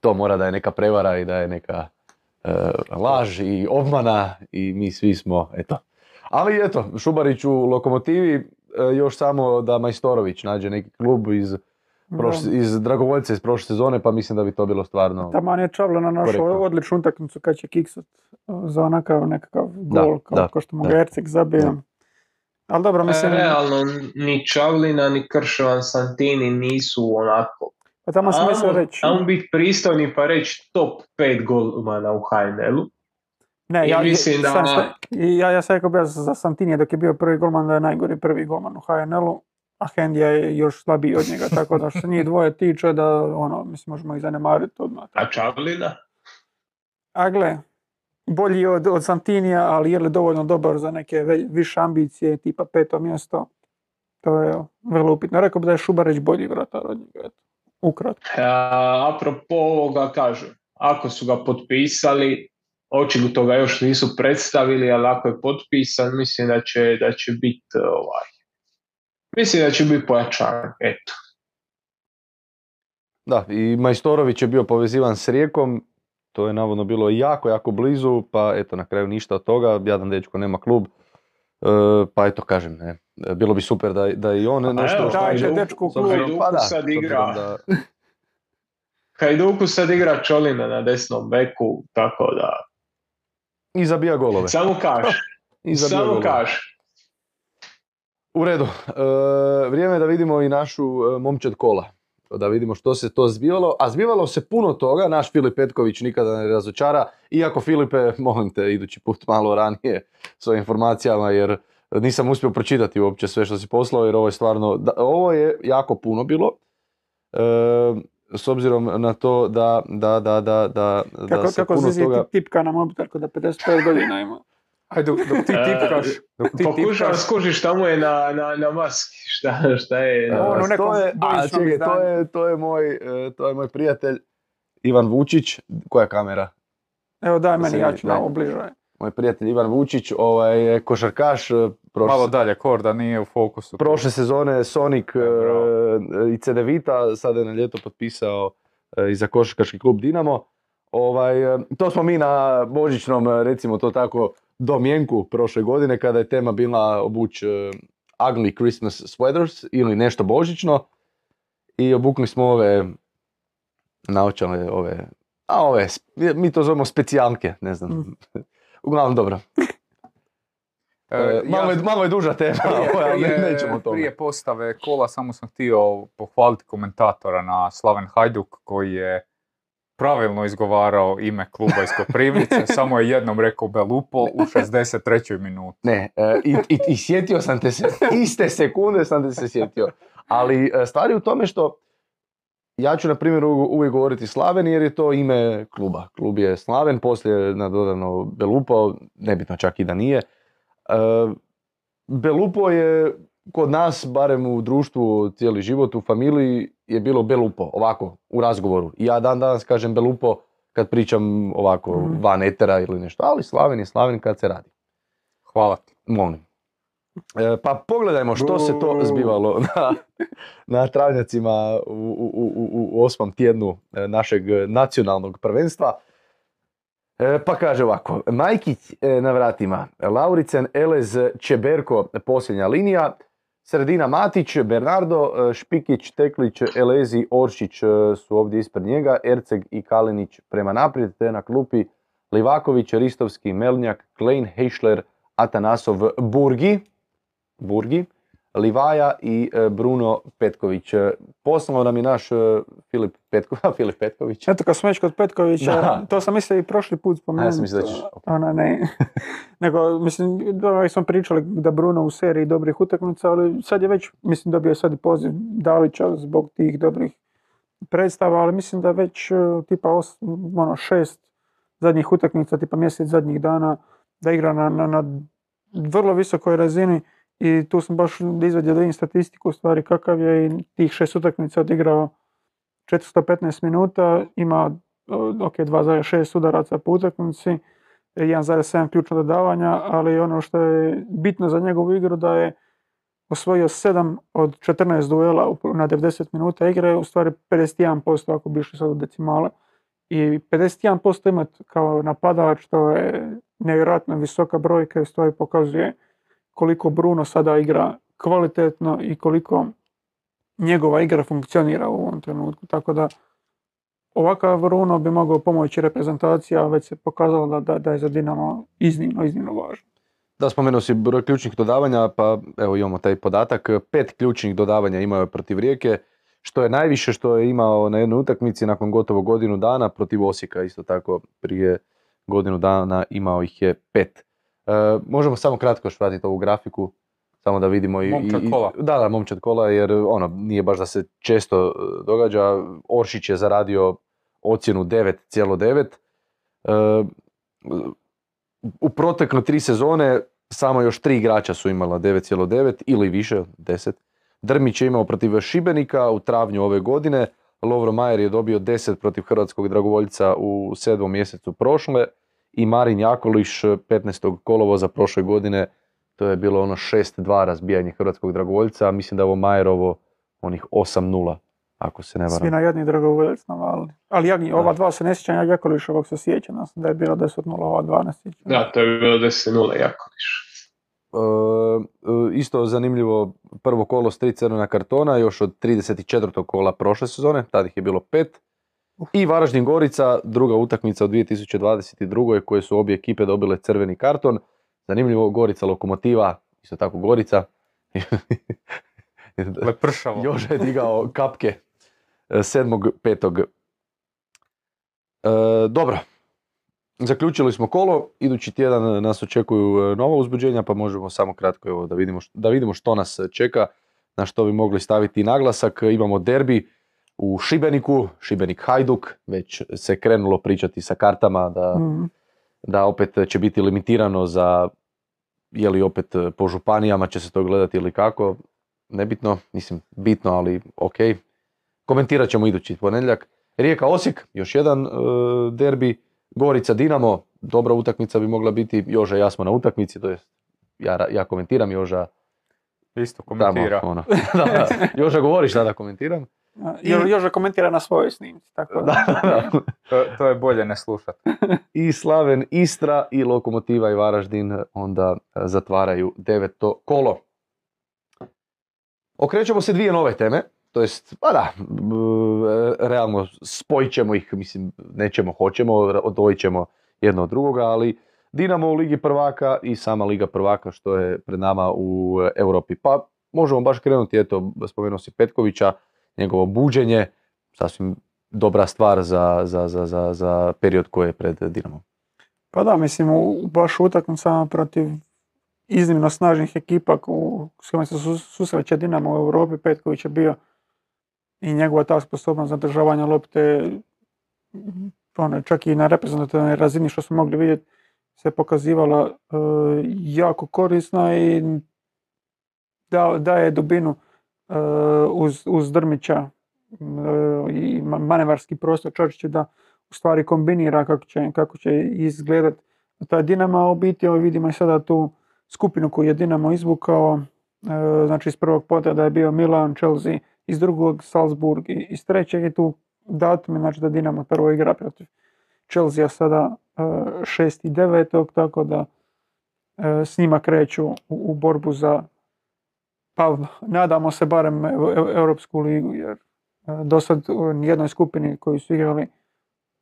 to mora da je neka prevara i da je neka e, laž i obmana i mi svi smo, eto. Ali eto, Šubarić u Lokomotivi, e, još samo da Majstorović nađe neki klub iz, prošle- iz Dragovoljca iz prošle sezone, pa mislim da bi to bilo stvarno... Taman je Čavlina našao Korektno. odličnu utakmicu kad će kiksat uh, za onakav nekakav gol kao, da, kao što mu da. ga Erceg zabija. Ali dobro, mislim, E, realno, ni Čavlina, ni Krševan Santini nisu onako. pa tamo sam mislio reći. Ajmo biti pristojni pa reći top 5 golmana u HNL-u. Ne, I ja, mislim da- stani. I ja, ja sam rekao bio za Santinija dok je bio prvi golman da je najgori prvi golman u HNL-u, a Hendija je još slabiji od njega, tako da što se njih dvoje tiče da ono, mislim, možemo ih zanemariti odmah. A Čavlina? A gle, bolji od, od Santinija, ali je li dovoljno dobar za neke ve- više ambicije, tipa peto mjesto, to je vrlo upitno. Rekao bi da je Šubarić bolji vratar od njega, eto, ukratko. A, apropo ovoga kažem, ako su ga potpisali, očigledno ga još nisu predstavili, ali ako je potpisan, mislim da će, da će biti ovaj, mislim da će biti pojačan, eto. Da, i Majstorović je bio povezivan s Rijekom, to je navodno bilo jako, jako blizu, pa eto, na kraju ništa od toga, jadan dečko nema klub, e, pa eto, kažem, ne, Bilo bi super da, da i on nešto... evo, dečku u s klub. pa da, sad igra. da- [LAUGHS] Hajduku sad igra Čolina na desnom beku, tako da... I zabija golove. Samo kaš, [LAUGHS] I zabija samo golove. kaš. U redu. E, vrijeme je da vidimo i našu e, momčad kola. Da vidimo što se to zbivalo. A zbivalo se puno toga. Naš Filip Petković nikada ne razočara. Iako Filipe, [LAUGHS] molim te, idući put malo ranije s ovim informacijama jer nisam uspio pročitati uopće sve što si poslao jer ovo je stvarno, da, ovo je jako puno bilo. E, s obzirom na to da, da, da, da, da, da Kako, se kako puno toga... tip- tipka na mobitel da 55 godina ima. Ajde, dok, dok ti [LAUGHS] tipkaš, dok ti tipkaš, skužiš šta mu je na, na, na maski, šta, šta je... Na- On u nekom to je, a, bojičnom čekaj, to je, to je moj, e, to je moj prijatelj Ivan Vučić, koja kamera? Evo daj meni, ja ću malo bliže. Moj prijatelj Ivan Vučić, ovaj je košarkaš, e, prošle, malo dalje, kor da nije u fokusu. prošle sezone Sonic e, bravo. i CD Vita, sada je na ljeto potpisao i za košarkaški klub Dinamo. Ovaj, to smo mi na božićnom, recimo to tako, domjenku prošle godine kada je tema bila obuć e, ugly Christmas sweaters ili nešto božićno i obukli smo ove naočale, ove, a ove, mi to zovemo specijalke, ne znam. Mhm. [LAUGHS] Uglavnom dobro. [LAUGHS] E, E, malo, ja- je, malo je duža tema, prije, [LAUGHS] prije- nećemo o tome. prije postave kola samo sam htio pohvaliti komentatora na Slaven Hajduk koji je pravilno izgovarao ime kluba iz Koprivnice, [LAUGHS] samo je jednom rekao Belupo u 63. minuti. Ne, e, i, i, i sjetio sam te se, iste sekunde sam te se sjetio. Ali e, stvar je u tome što ja ću na primjer uvijek govoriti Slaven jer je to ime kluba. Klub je Slaven, poslije je nadodano Belupo, nebitno čak i da nije. E, Belupo je kod nas, barem u društvu cijeli život, u familiji, je bilo Belupo, ovako, u razgovoru. I ja dan danas kažem Belupo kad pričam ovako Mhm. van etera ili nešto, ali Slaven je Slaven kad se radi. Hvala ti. Molim. E, pa pogledajmo što se to zbivalo [LAUGHS] na, na travnjacima u, u, u, u- u osmom tjednu e, našeg nacionalnog prvenstva. E, pa kaže ovako, Majkić e, na vratima, Lauricen, Elez, Čeberko, posljednja linija, sredina Matić, Bernardo, e, Špikić, Teklić, Elezi, Oršić e, su ovdje ispred njega, Erceg i Kalinić prema naprijed, te na klupi Livaković, Ristovski, Melnjak, Klein, Heišler, Atanasov, Burgi, Burgi, Livaja i e, Bruno Petković. E, Poslao nam je naš e, Filip, Petko, [LAUGHS] Filip Petković. Eto kad smo već kod Petkovića, Da. to sam mislio i prošli put spomenuti. Ja sam mislio da ćeš- Ona ne. [LAUGHS] Nego, mislim, da smo pričali da Bruno u seriji dobrih utakmica, ali sad je već, mislim, dobio sad i poziv Dalića zbog tih dobrih predstava, ali mislim da već tipa os, ono, šest zadnjih utakmica, tipa mjesec zadnjih dana, da igra na, na, na vrlo visokoj razini i tu sam baš izvadio da statistiku stvari kakav je i tih šest utakmica odigrao 415 minuta, ima ok, 2,6 udaraca po utakmici, 1,7 ključna dodavanja, ali ono što je bitno za njegovu igru da je osvojio 7 od 14 duela na 90 minuta igre, u stvari 51% ako bi išli sad u decimale. I 51% imati kao napadač, to je nevjerojatno visoka brojka i u stvari pokazuje koliko Bruno sada igra kvalitetno i koliko njegova igra funkcionira u ovom trenutku. Tako da ovakav Bruno bi mogao pomoći reprezentaciji, a već se pokazalo da, da, da je za Dinamo iznimno, iznimno važno. Da, spomenuo si broj ključnih dodavanja, pa evo imamo taj podatak. Pet ključnih dodavanja imao je protiv Rijeke, što je najviše što je imao na jednoj utakmici nakon gotovo godinu dana protiv Osijeka, isto tako prije godinu dana imao ih je pet. E, možemo samo kratko još vratiti ovu grafiku, samo da vidimo i... Momčad i- kola. Da, da, momčad kola, jer ono, nije baš da se često e, događa. Oršić je zaradio ocjenu 9,9. E, u protekle tri sezone samo još tri igrača su imala 9,9 ili više, 10. Drmić je imao protiv Šibenika u travnju ove godine, Lovro Majer je dobio 10 protiv hrvatskog dragovoljca u sedmom mjesecu prošle i Marin Jakoliš 15. kolovoza prošle godine, to je bilo ono 6-2 razbijanje hrvatskog dragovoljca, a mislim da je ovo Majerovo onih 8-0, ako se ne Svi varam. na jedni dragovoljac navalili. Ali Jagnji, ova dva se ne sjećam, ja Jakolišovog se sjećam, ja sam da je bilo 10-0, ova dva ne sjećam. Da, to je bilo 10-0 Jakoliš. isto zanimljivo prvo kolo s tri crvena kartona još od 34. kola prošle sezone, tada ih je bilo pet. I Varaždin Gorica, druga utakmica u 2022. koje su obje ekipe dobile crveni karton. Zanimljivo, Gorica Lokomotiva, isto tako Gorica. Lepršavo. [LAUGHS] Još je digao kapke 7.5. E, dobro, zaključili smo kolo, idući tjedan nas očekuju e, nova uzbuđenja, pa možemo samo kratko evo, da, vidimo, da vidimo što nas čeka, na što bi mogli staviti naglasak. Imamo derbi u Šibeniku, Šibenik Hajduk, već se krenulo pričati sa kartama da, mhm. da opet će biti limitirano za, je li opet po županijama će se to gledati ili kako, nebitno, mislim bitno, ali ok. Komentirat ćemo idući ponedjeljak. Rijeka Osijek, još jedan e, derbi. Gorica Dinamo, dobra utakmica bi mogla biti. Joža ja smo na utakmici, to je ja, ja komentiram, Joža Isto komentira. Tamo, ono. [LAUGHS] da, Joža govoriš da komentiram. I... Joža komentira na svojoj snimci. Tako da. [LAUGHS] to, to, je bolje ne slušati. [LAUGHS] I Slaven Istra i Lokomotiva i Varaždin onda e, zatvaraju deveto kolo. Okrećemo se dvije nove teme to jest, pa da, realno spojit ćemo ih, mislim, nećemo, hoćemo, odvojit ćemo jedno od drugoga, ali Dinamo u Ligi prvaka i sama Liga prvaka što je pred nama u Europi. Pa možemo baš krenuti, eto, spomenuo si Petkovića, njegovo buđenje, sasvim dobra stvar za, za, za, za period koji je pred Dinamom. Pa da, mislim, baš utakmicama protiv iznimno snažnih ekipa s kojima se susreće Dinamo u Europi, Petković je bio i njegova ta sposobnost zadržavanja lopte ono, čak i na reprezentativnoj razini što smo mogli vidjeti se pokazivala e, jako korisna i da, daje dubinu uz, uz Drmića e, i manevarski prostor Čorčića da u stvari kombinira kako će, kako će izgledat ta Dinama. U biti vidimo i sada tu skupinu koju je Dinamo izvukao znači iz prvog da je bio Milan, Chelsea iz drugog Salzburg i iz trećeg je tu datum, znači da Dinamo prvo igra protiv Chelsea sada uh, i devetog, tako da s njima kreću u, borbu za pa nadamo se barem Europsku ligu jer uh, do sad u jednoj skupini koji su igrali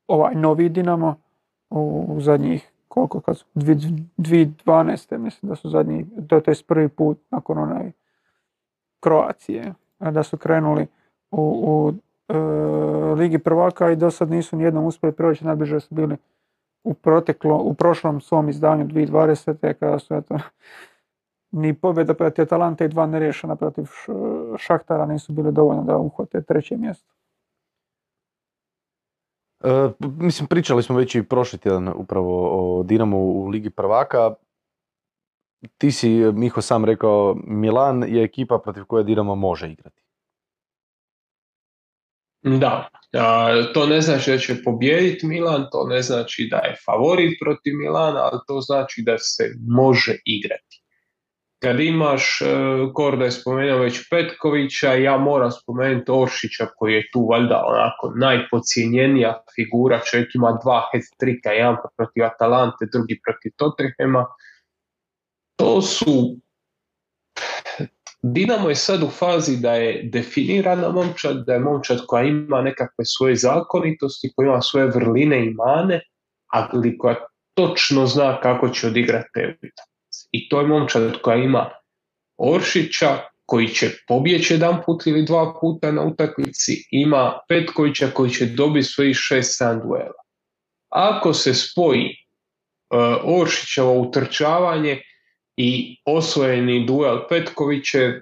ovaj novi Dinamo u, zadnjih koliko kad su 2012. mislim da su zadnji to je prvi put nakon onaj Kroacije da su krenuli u, u e, Ligi prvaka i do sad nisu nijednom uspjeli proći, najbliže su bili u proteklo, u prošlom svom izdanju 2020. kada su eto, ni pobjeda protiv Atalante i dva neriješena protiv Šahtara nisu bili dovoljno da uhvate treće mjesto. E, mislim, pričali smo već i prošli tjedan upravo o Dinamo u Ligi prvaka ti si, Miho, sam rekao, Milan je ekipa protiv koje Dinamo može igrati. Da, to ne znači da će pobijediti Milan, to ne znači da je favorit protiv Milana, ali to znači da se može igrati. Kad imaš, e, Korda je spomenuo već Petkovića, ja moram spomenuti Oršića koji je tu valjda onako najpocijenjenija figura, čovjek ima dva hat-trika, jedan protiv Atalante, drugi protiv Tottenhema. To su Dinamo je sad u fazi da je definirana momčad, da je momčad koja ima nekakve svoje zakonitosti, koja ima svoje vrline i mane, ali koja točno zna kako će odigrati te I to je momčad koja ima Oršića, koji će pobjeći jedan put ili dva puta na utakmici, ima Petkovića koji će dobiti svojih šest san duela. Ako se spoji uh, Oršićevo utrčavanje i osvojeni duel Petkoviće,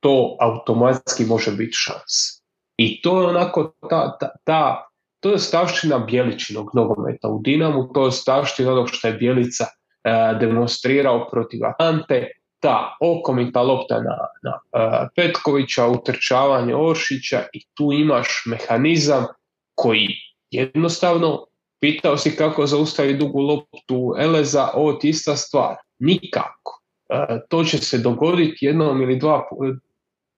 to automatski može biti šans. I to je onako ta, ta, ta to je stavština Bjeličinog nogometa u Dinamu, to je stavština onog što je Bjelica demonstrirao protiv Atante, ta okomita lopta na, na e, Petkovića, utrčavanje Oršića i tu imaš mehanizam koji jednostavno pitao si kako zaustavi dugu loptu Eleza, ovo ti ista stvar. Nikako. E, to će se dogoditi jednom ili dva,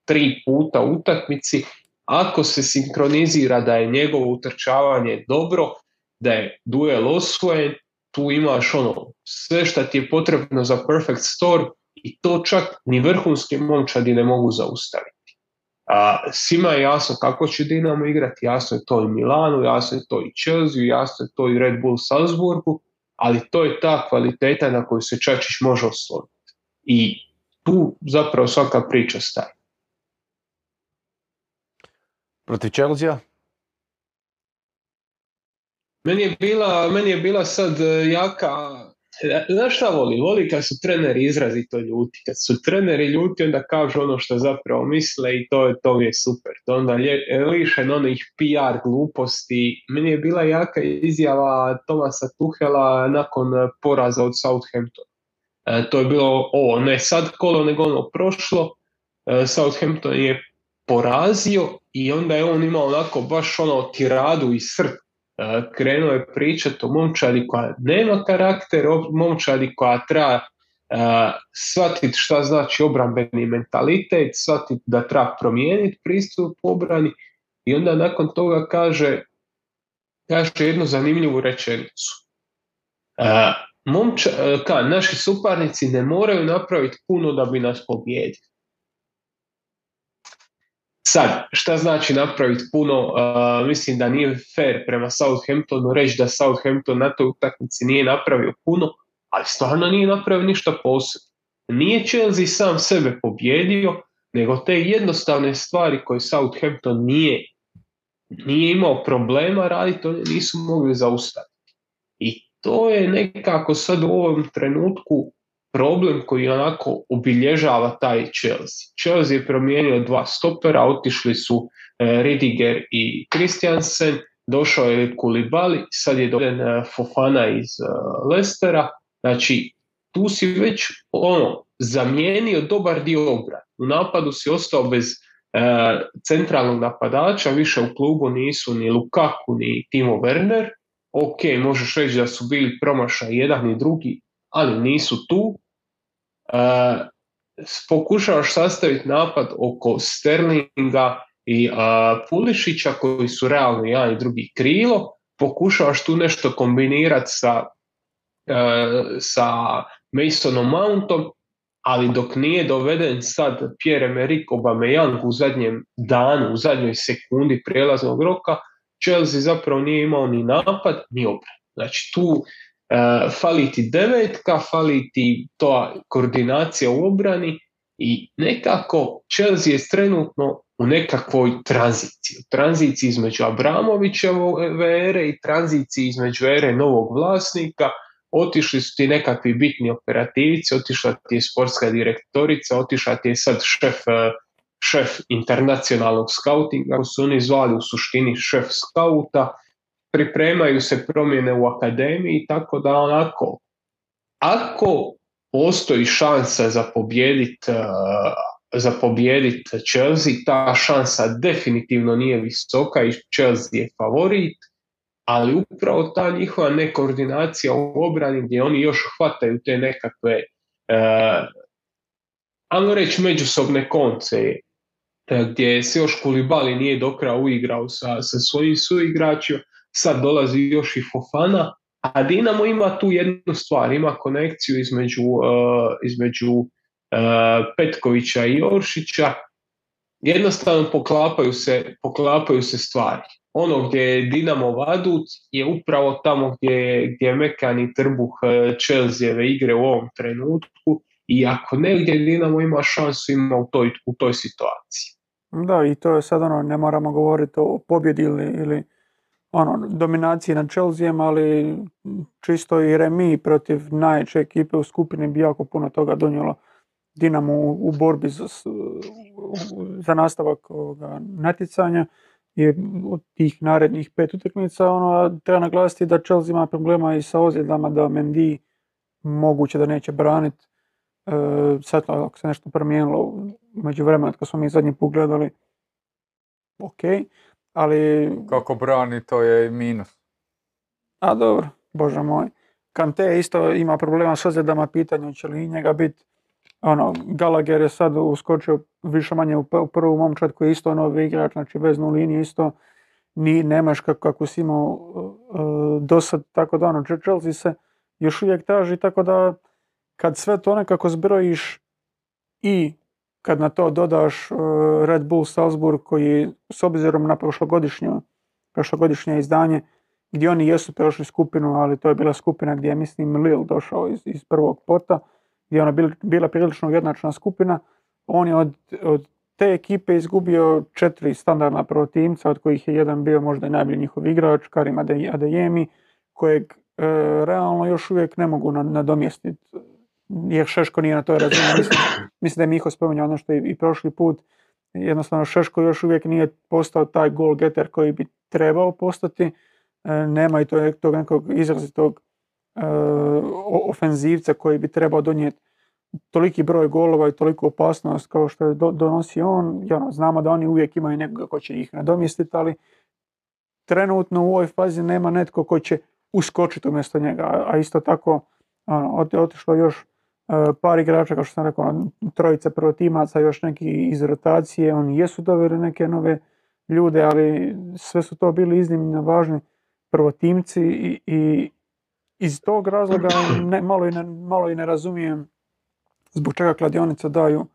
tri puta u utakmici ako se sinkronizira da je njegovo utrčavanje dobro, da je duel osvojen, tu imaš ono sve što ti je potrebno za perfect storm i to čak ni vrhunski momčadi ne mogu zaustaviti. A, svima je jasno kako će Dinamo igrati, jasno je to i Milanu, jasno je to i Chelsea, jasno je to i Red Bull Salzburgu, ali to je ta kvaliteta na koju se Čačić može osloniti. I tu zapravo svaka priča staje. Protiv Chelsea? Meni je bila, meni je bila sad e, jaka Znaš šta voli? Voli kad su treneri izrazito ljuti. Kad su treneri ljuti, onda kažu ono što zapravo misle i to, to je super. To onda lišen onih PR gluposti. Meni je bila jaka izjava Tomasa Tuhela nakon poraza od Southampton. E, to je bilo ovo, ne sad kolo, nego ono prošlo. E, Southampton je porazio i onda je on imao onako baš ono tiradu i srt krenuo je pričati o momčadi koja nema karakter, o momčadi koja treba shvatiti šta znači obrambeni mentalitet, shvatiti da treba promijeniti pristup obrani i onda nakon toga kaže, kaže jednu zanimljivu rečenicu. Momča, ka, naši suparnici ne moraju napraviti puno da bi nas pobijedili. Sad, šta znači napraviti puno, uh, mislim da nije fair prema Southamptonu reći da Southampton na toj utakmici nije napravio puno, ali stvarno nije napravio ništa posebno. Nije Chelsea sam sebe pobjedio, nego te jednostavne stvari koje Southampton nije, nije imao problema raditi, oni nisu mogli zaustaviti. I to je nekako sad u ovom trenutku problem koji onako obilježava taj Chelsea. Chelsea je promijenio dva stopera, otišli su e, Ridiger i Christiansen, došao je Kulibali, sad je e, Fofana iz e, Lestera, znači tu si već ono, zamijenio dobar dio obrane. U napadu si ostao bez centralnog napadača, više u klubu nisu ni Lukaku ni Timo Werner, ok, možeš reći da su bili promašaj jedan i drugi, ali nisu tu. E, pokušavaš sastaviti napad oko Sterlinga i Pulišića koji su realno jedan i drugi krilo, pokušavaš tu nešto kombinirati sa, e, sa Masonom Mountom, ali dok nije doveden sad Pierre-Emerick Aubameyang u zadnjem danu, u zadnjoj sekundi prijelaznog roka, Chelsea zapravo nije imao ni napad, ni obran. Znači tu E, fali ti devetka, fali ti to koordinacija u obrani i nekako Chelsea je trenutno u nekakvoj tranziciji. Tranziciji između Abramovićeve ere i tranziciji između ere novog vlasnika. Otišli su ti nekakvi bitni operativci, otišla ti je sportska direktorica, otišla ti je sad šef, e, šef internacionalnog skautinga, ako su oni zvali u suštini šef skauta, pripremaju se promjene u akademiji, tako da onako, ako postoji šansa za pobjedit, uh, za pobjedit Chelsea, ta šansa definitivno nije visoka i Chelsea je favorit, ali upravo ta njihova nekoordinacija u obrani gdje oni još hvataju te nekakve uh, ajmo reći međusobne konce gdje se još Kulibali nije do kraja uigrao sa, sa svojim suigračima sad dolazi još i Fofana, a Dinamo ima tu jednu stvar, ima konekciju između, uh, između uh, Petkovića i Oršića, jednostavno poklapaju se, poklapaju se stvari. Ono gdje je Dinamo Vadut je upravo tamo gdje, je mekani trbuh uh, Chelseave igre u ovom trenutku i ako negdje Dinamo ima šansu ima u toj, u toj situaciji. Da, i to je sad ono, ne moramo govoriti o pobjedi ili, ili ono, dominacije nad Chelsea, ali čisto i remi protiv najjače ekipe u skupini bi jako puno toga donijelo Dinamo u, borbi za, za nastavak ovoga natjecanja i od tih narednih pet utakmica ono, treba naglasiti da Chelsea ima problema i sa ozljedama da Mendy moguće da neće braniti. E, sad ako se nešto promijenilo među vremena kad smo mi zadnji pogledali ok, ali... Kako brani, to je minus. A dobro, bože moj. Kante isto ima problema s ozljedama, pitanje će li njega biti. Ono, Gallagher je sad uskočio više manje u prvu momčad koji je isto novi igrač, znači veznu liniju isto ni, nemaš kako, kako si imao uh, do sad, tako da ono, Chelsea se još uvijek traži, tako da kad sve to nekako zbrojiš, i kad na to dodaš uh, Red Bull Salzburg koji s obzirom na prošlogodišnje, prošlogodišnje izdanje gdje oni jesu prošli skupinu, ali to je bila skupina gdje je mislim Lille došao iz, iz prvog pota, gdje je ona bil- bila prilično ujednačena skupina, on je od, od te ekipe izgubio četiri standardna protivimca, od kojih je jedan bio možda i najbolji njihov igrač, Karim Ade- Adeyemi, kojeg e, realno još uvijek ne mogu na- nadomjestiti jer Šeško nije na toj razini. Mislim, mislim da je Miho spominjao ono što je i prošli put. Jednostavno Šeško još uvijek nije postao taj goal getter koji bi trebao postati. E, nema i tog, tog nekog izrazitog e, ofenzivca koji bi trebao donijeti toliki broj golova i toliku opasnost kao što je do, donosi on. Ono, znamo da oni uvijek imaju nekoga ko će ih nadomjestiti, ali trenutno u ovoj fazi nema netko ko će uskočiti umjesto njega. A, isto tako ono, ot- otišlo još par igrača, kao što sam rekao, trojica protimaca, još neki iz rotacije, oni jesu doveli neke nove ljude, ali sve su to bili iznimno važni prvotimci i, i iz tog razloga ne, malo, i ne, malo i ne razumijem zbog čega kladionice daju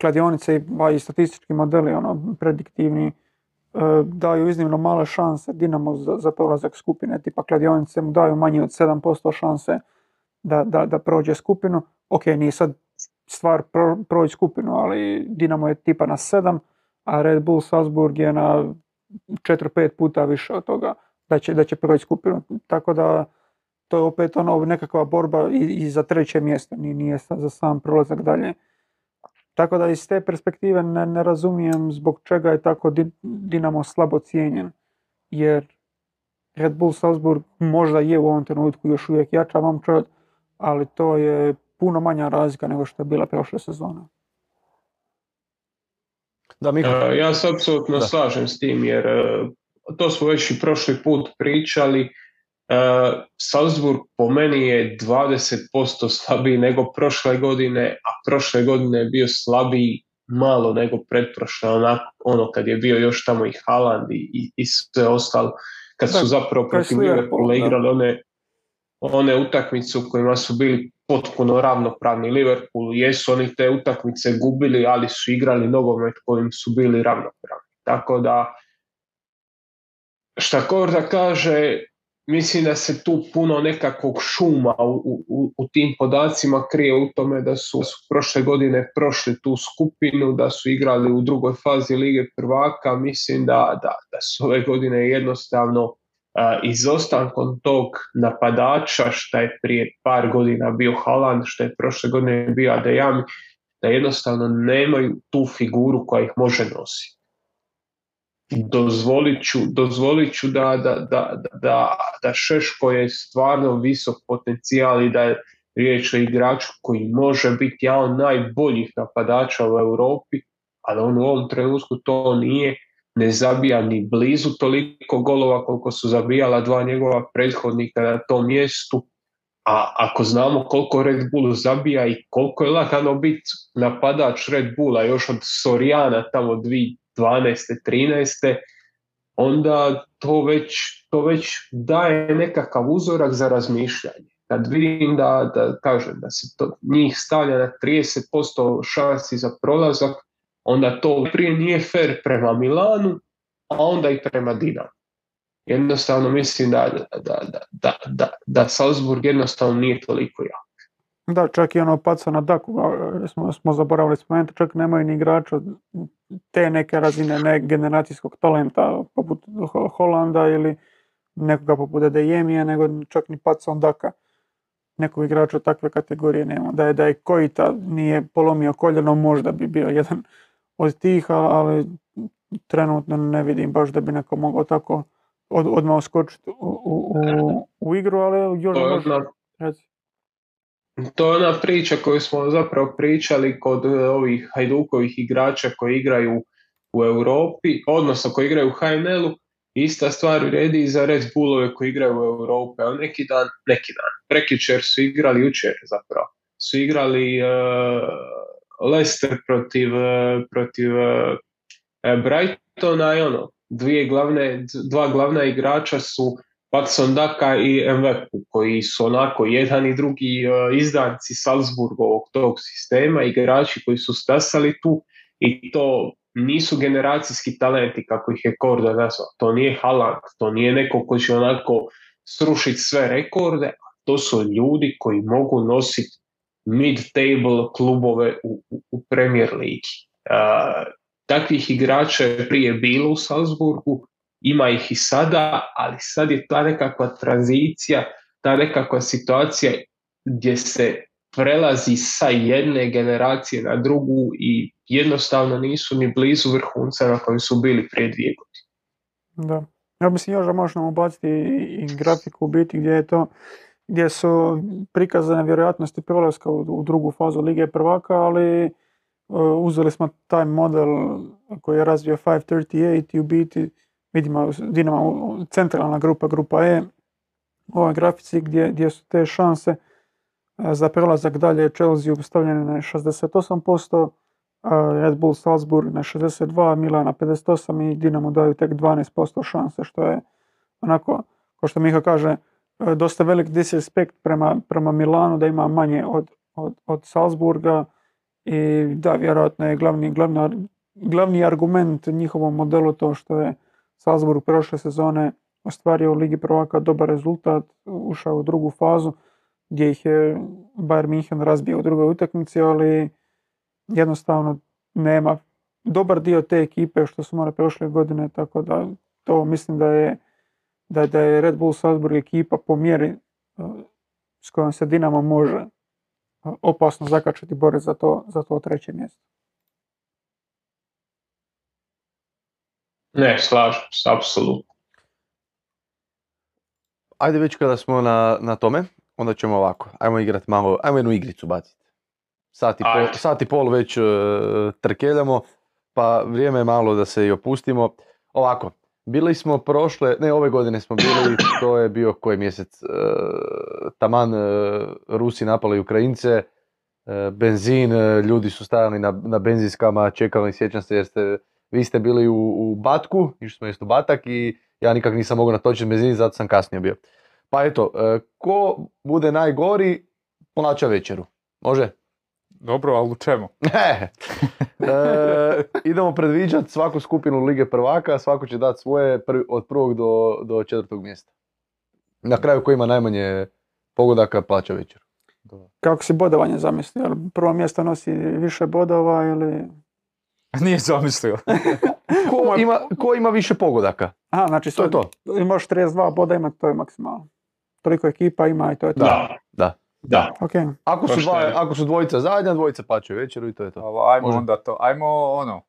kladionice i statistički modeli ono, prediktivni e, daju iznimno male šanse. Dinamo za, za prolazak skupine, tipa kladionice mu daju manje od 7% šanse da, da, da prođe skupinu. Ok, nije sad stvar pro, proći skupinu, ali Dinamo je tipa na 7, a Red Bull Salzburg je na 4-5 puta više od toga da će, da će proći skupinu. Tako da to je opet ono nekakva borba i, i za treće mjesto, nije, nije za sam prolazak dalje. Tako da iz te perspektive ne, ne razumijem zbog čega je tako Di- Dinamo slabo cijenjen. Jer Red Bull Salzburg možda je u ovom trenutku još uvijek jača momčad, ali to je puno manja razlika nego što je bila prošle sezone. Da, Miho. E, Ja se apsolutno Da. slažem s tim jer e, to smo već i prošli put pričali. E, Salzburg po meni je 20% slabiji nego prošle godine, a prošle godine je bio slabiji malo nego pretprošle, onako, ono kad je bio još tamo i Haaland i, i, sve ostalo, kad Da, su zapravo protiv Liverpoola da. igrali one, one utakmice u kojima su bili potpuno ravnopravni Liverpool, jesu oni te utakmice gubili, ali su igrali nogomet kojim su bili ravnopravni. Tako da, šta Korda kaže, mislim da se tu puno nekakvog šuma u, u, u tim podacima krije u tome da su, su prošle godine prošli tu skupinu, da su igrali u drugoj fazi Lige prvaka. Mislim da, da, da su ove godine jednostavno izostankom tog napadača, šta je prije par godina bio Haaland, što je prošle godine bio Adeyemi, da jednostavno nemaju tu figuru koja ih može nositi. Dozvolit ću, dozvolit ću da, da, da, da, da, da Šeško je stvarno visok potencijal i da je riječ o igraču koji može biti jedan od najboljih napadača u Europi, ali on u ovom trenutku to nije, ne zabija ni blizu toliko golova koliko su zabijala dva njegova prethodnika na tom mjestu, a ako znamo koliko Red Bull zabija i koliko je lagano biti napadač Red Bulla još od Sorijana tamo 2012. 13. onda to već, to već daje nekakav uzorak za razmišljanje. Kad vidim da, da kažem da se to njih stavlja na 30% šansi za prolazak, onda to prije nije fair prema Milanu, a onda i prema Dinamu. Jednostavno mislim da, da, da, da, da, da Salzburg jednostavno nije toliko jak. Da, čak i ono paca na daku, smo, smo zaboravili spomenuti, čak nemaju ni igrača te neke razine ne generacijskog talenta poput Ho- Holanda ili nekoga poput Adeyemija, nego čak ni paca daka. Nekog igrača takve kategorije nema. Da je, da je Kojita nije polomio koljeno, možda bi bio jedan od tih, ali trenutno ne vidim baš da bi neko mogao tako od, odmah uskočiti u, u, u, u igru, ali još To je ona. To je ona priča koju smo zapravo pričali kod e, ovih Hajdukovih igrača koji igraju u Europi, odnosno koji igraju u HNL-u, ista stvar vrijedi i za Red Bullove koji igraju u Europi. A neki dan, neki dan, prekjučer su igrali, jučer zapravo, su igrali e, Leicester protiv, e, protiv e, e, Brightona i ono, dvije glavne, dva glavna igrača su Patson Daka i Mvepu, koji su onako jedan i drugi izdanci Salzburgovog tog sistema, igrači koji su stasali tu i to nisu generacijski talenti kako ih je Korda nazvao. To nije Haaland, to nije neko koji će onako srušiti sve rekorde, to su ljudi koji mogu nositi mid-table klubove u, u, Premier Ligi. Uh, takvih igrača je prije bilo u Salzburgu, ima ih i sada, ali sad je ta nekakva tranzicija, ta nekakva situacija gdje se prelazi sa jedne generacije na drugu i jednostavno nisu ni blizu vrhunca na kojem su bili prije dvije godine. Da. Ja mislim još da možemo ubaciti i grafiku u biti gdje je to gdje su prikazane vjerojatnosti prolaska u, u drugu fazu Lige prvaka, ali uh, uzeli smo taj model koji je razvio 538 i u biti vidimo Dinamo centralna grupa, grupa E, u ovoj grafici gdje, gdje su te šanse uh, za prelazak dalje Chelsea stavljene na 68%, Red Bull Salzburg na 62, Milan na 58 i Dinamo daju tek 12% šanse, što je onako, kao što Miha kaže, e, dosta velik disrespekt prema, prema Milanu da ima manje od, od, od Salzburga i da, vjerojatno je glavni, glavni, glavni argument njihovom modelu to što je Salzburg prošle sezone ostvario u Ligi prvaka dobar rezultat, ušao u drugu fazu gdje ih je Bayern München razbio u drugoj utakmici, ali jednostavno nema dobar dio te ekipe što su morali prošle godine, tako da to mislim da je, da, da je Red Bull Salzburg ekipa po mjeri s kojom se Dinamo može opasno zakačiti bore za to, za to treće mjesto. Ne, slažem se, apsolutno. Ajde već kada smo na, na tome, onda ćemo ovako, ajmo igrati malo, ajmo jednu igricu baciti. Sat i, pol, sat i pol već uh, trkeljamo, pa vrijeme je malo da se i opustimo. Ovako, bili smo prošle, ne ove godine smo bili, to je bio koji mjesec, uh, taman uh, Rusi napali Ukrajince, benzin, ljudi su stajali na, na benzinskama, čekali, sjećam se jer ste, vi ste bili u, u Batku, išli smo jest u Batak i ja nikak nisam mogao natočiti benzin, zato sam kasnije bio. Pa eto, ko bude najgori, plaća večeru. Može? Dobro, ali u čemu? [LAUGHS] e, idemo predviđati svaku skupinu Lige prvaka, svako će dati svoje prvi, od prvog do, do četvrtog mjesta. Na kraju ko ima najmanje pogodaka plaća večer. Kako si bodovanje zamislio? Jel prvo mjesto nosi više bodova ili... [LAUGHS] Nije zamislio. [LAUGHS] ko, ima, ko ima više pogodaka? Aha, znači to je to. Imaš 32 boda imati, to je maksimalno. Toliko ekipa ima i to je to. Da, da. Da. Okay. Ako, su dva, ako su dvojica zajedno, dvojica plaćaju večeru i to je to. Ajmo Može. onda to, ajmo ono,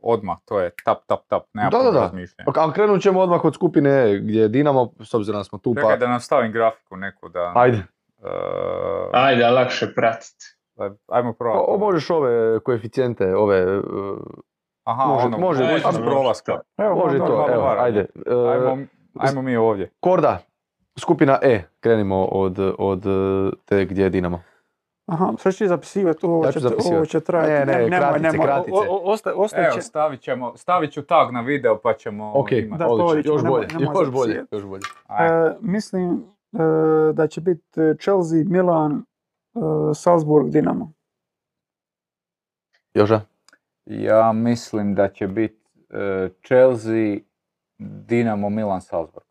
odmah, to je tap, tap, tap, nema da, da, da. Ali krenut ćemo odmah od skupine gdje Dinamo, s obzirom da smo tu Čekaj pa... da nam stavim grafiku neku da... Ajde. Uh... Ajde, lakše pratiti. Ajmo probati. O, možeš ove koeficijente, ove... Uh... Aha, može, ono, može, može, može prolaska. Evo, može to, evo, ajde. Uh, ajmo, ajmo mi ovdje. Korda, Skupina E, krenimo od, od te gdje je Dinamo. Aha, sve će zapisivati, ovo, Ja će, ću zapisivati. ovo će trajati. Ne, ne, nemoj, kratice, nemoj, kratice. o- o- osta- ostat Evo, će- stavit ćemo, stavit ću tag na video pa ćemo Ok, imati. Da, to još nemoj- bolje, nemoj još bolje, još bolje. E, mislim e, da će biti Chelsea, Milan, e, Salzburg, Dinamo. Joža? Ja mislim da će biti e, Chelsea, Dinamo, Milan, Salzburg.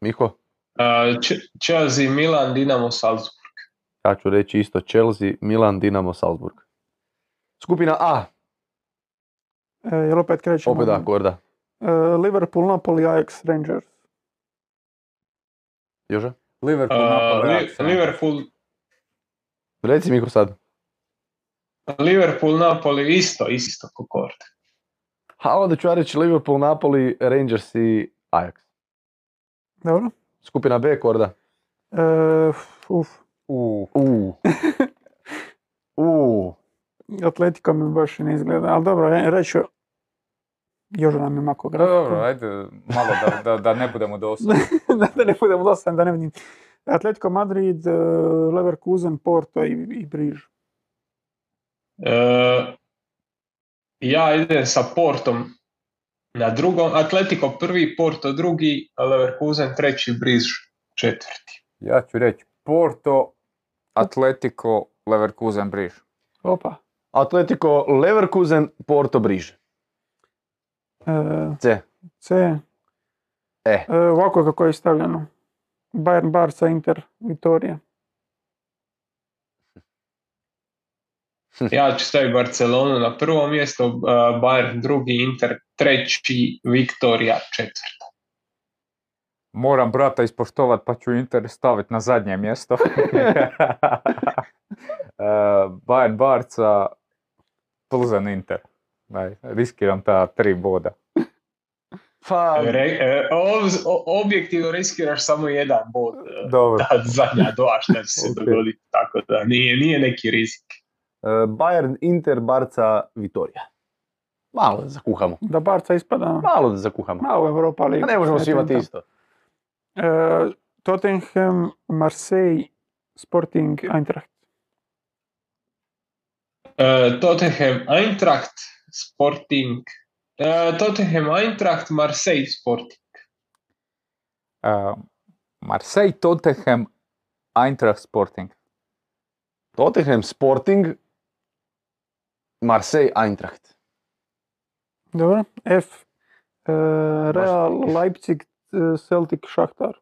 Miho? Ch- Chelsea, Milan, Dinamo, Salzburg. Ja ću reći isto Chelsea, Milan, Dinamo, Salzburg. Skupina A, E, jel opet krećemo? opet da, Korda. E, Liverpool, Napoli, Ajax, Rangers. Joža? Liverpool, Uh, Napoli, Li- Ajax, Liverpool, Reci Miho sad. Liverpool, Napoli, isto, isto ko Kord. A onda ću ja reći Liverpool, Napoli, Rangers i Ajax. Dobro. Skupina B, Korda. E, uf, U, U. U. Atletico mi baš i ne izgleda, ali dobro, re- reći ću još nam je mako dobro, dobro, ajde, malo da, da, da ne budemo dosadni. [LAUGHS] da, da ne budemo dosadni, da ne vidim. Atletico Madrid, e, Leverkusen, Porto i, i Briž. Uh, ja idem sa Portom Na drugom, Atletico prvi, Porto drugi, Leverkusen treći, Briž četvrti. Ja ću reći Porto, Atletico, Leverkusen, Briž. Opa. Atletico Leverkusen, Porto Briže. E, C. C. E. E, ovako kako je stavljeno. Bayern, Barca, Inter, Vitorija. [LAUGHS] Ja ću staviti Barcelonu na prvo mjesto, uh, Bayern drugi, Inter treći, Viktorija četvrta. Moram brata ispoštovat pa ću Inter staviti na zadnje mjesto. [LAUGHS] [LAUGHS] E, Bayern Barca, Plzen Inter. Daj, riskiram ta tri boda. Pa, Re, e, ov- o- objektivno riskiraš samo jedan bod. Dobro. Da, zadnja dva šta će se Ok. dogoditi, tako da nije, nije neki rizik. Bayern, Inter, Barca, Vitorija. Malo da zakuhamo. Da Barca ispada Malo da zakuhamo. malo Europa A Liga. ne možemo svi imati to. isto. E, Tottenham, Marseille, Sporting, Eintracht. E, Tottenham, Eintracht, Sporting, e, Tottenham, Eintracht, Marseille, Sporting. E, Marseille, Tottenham, Eintracht Sporting. Tottenham, Sporting, Marseille, Eintracht. Dobro. F. E, Real, Leipzig, e, Celtic, Šahtar.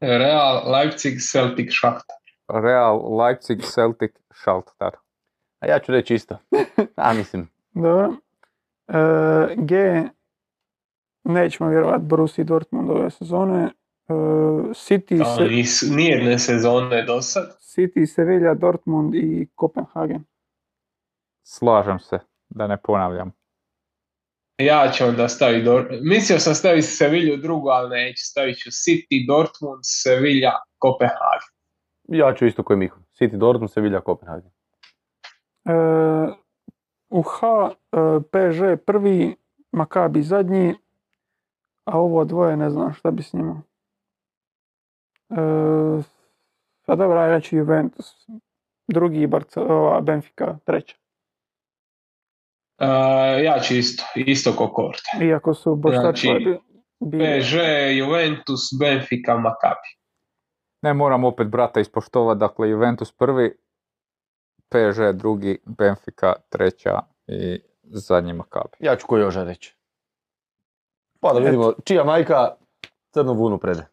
Real, Leipzig, Celtic, Šahtar. Real, Leipzig, Celtic, Schaltar. A ja ću reći isto. [LAUGHS] A mislim, Dobro. E, G. Nećemo vjerovati Borussia Dortmund ove sezone. E, City, se, nijedne sezone do sad. City, Sevilla, Dortmund i Kopenhagen. Slažem se, da ne ponavljam. Ja ću onda staviti, Dor- mislio sam staviti Sevilju drugu, ali neću. Stavit ću City, Dortmund, Sevilla, Kopenhagen. ja ću isto koji Miho. City, Dortmund, Sevilla, Kopenhagen. E, u H. e, PSG prvi, Maccabi zadnji, a ovo dvoje ne znam šta bi s njima. E, pa dobro, ja ću Juventus. Drugi Barca, ova, Benfica treća. E, ja ću isto, isto ko Korte. Iako su Boštačova Znači. PSG, Juventus, Benfica, Maccabi. Ne moram opet brata ispoštovat, dakle Juventus prvi, PSG drugi, Benfica treća i zadnji Maccabi. Ja ću koji Joža reći. Pa da vidimo čija majka crnu vunu prede.